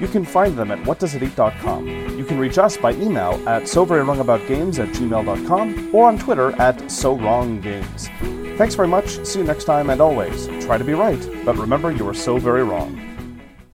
You can find them at whatdoesiteat.com. You can reach us by email at so very wrong about games at gmail.com or on Twitter at so wrong games. Thanks very much, see you next time, and always, try to be right, but remember you are so very wrong.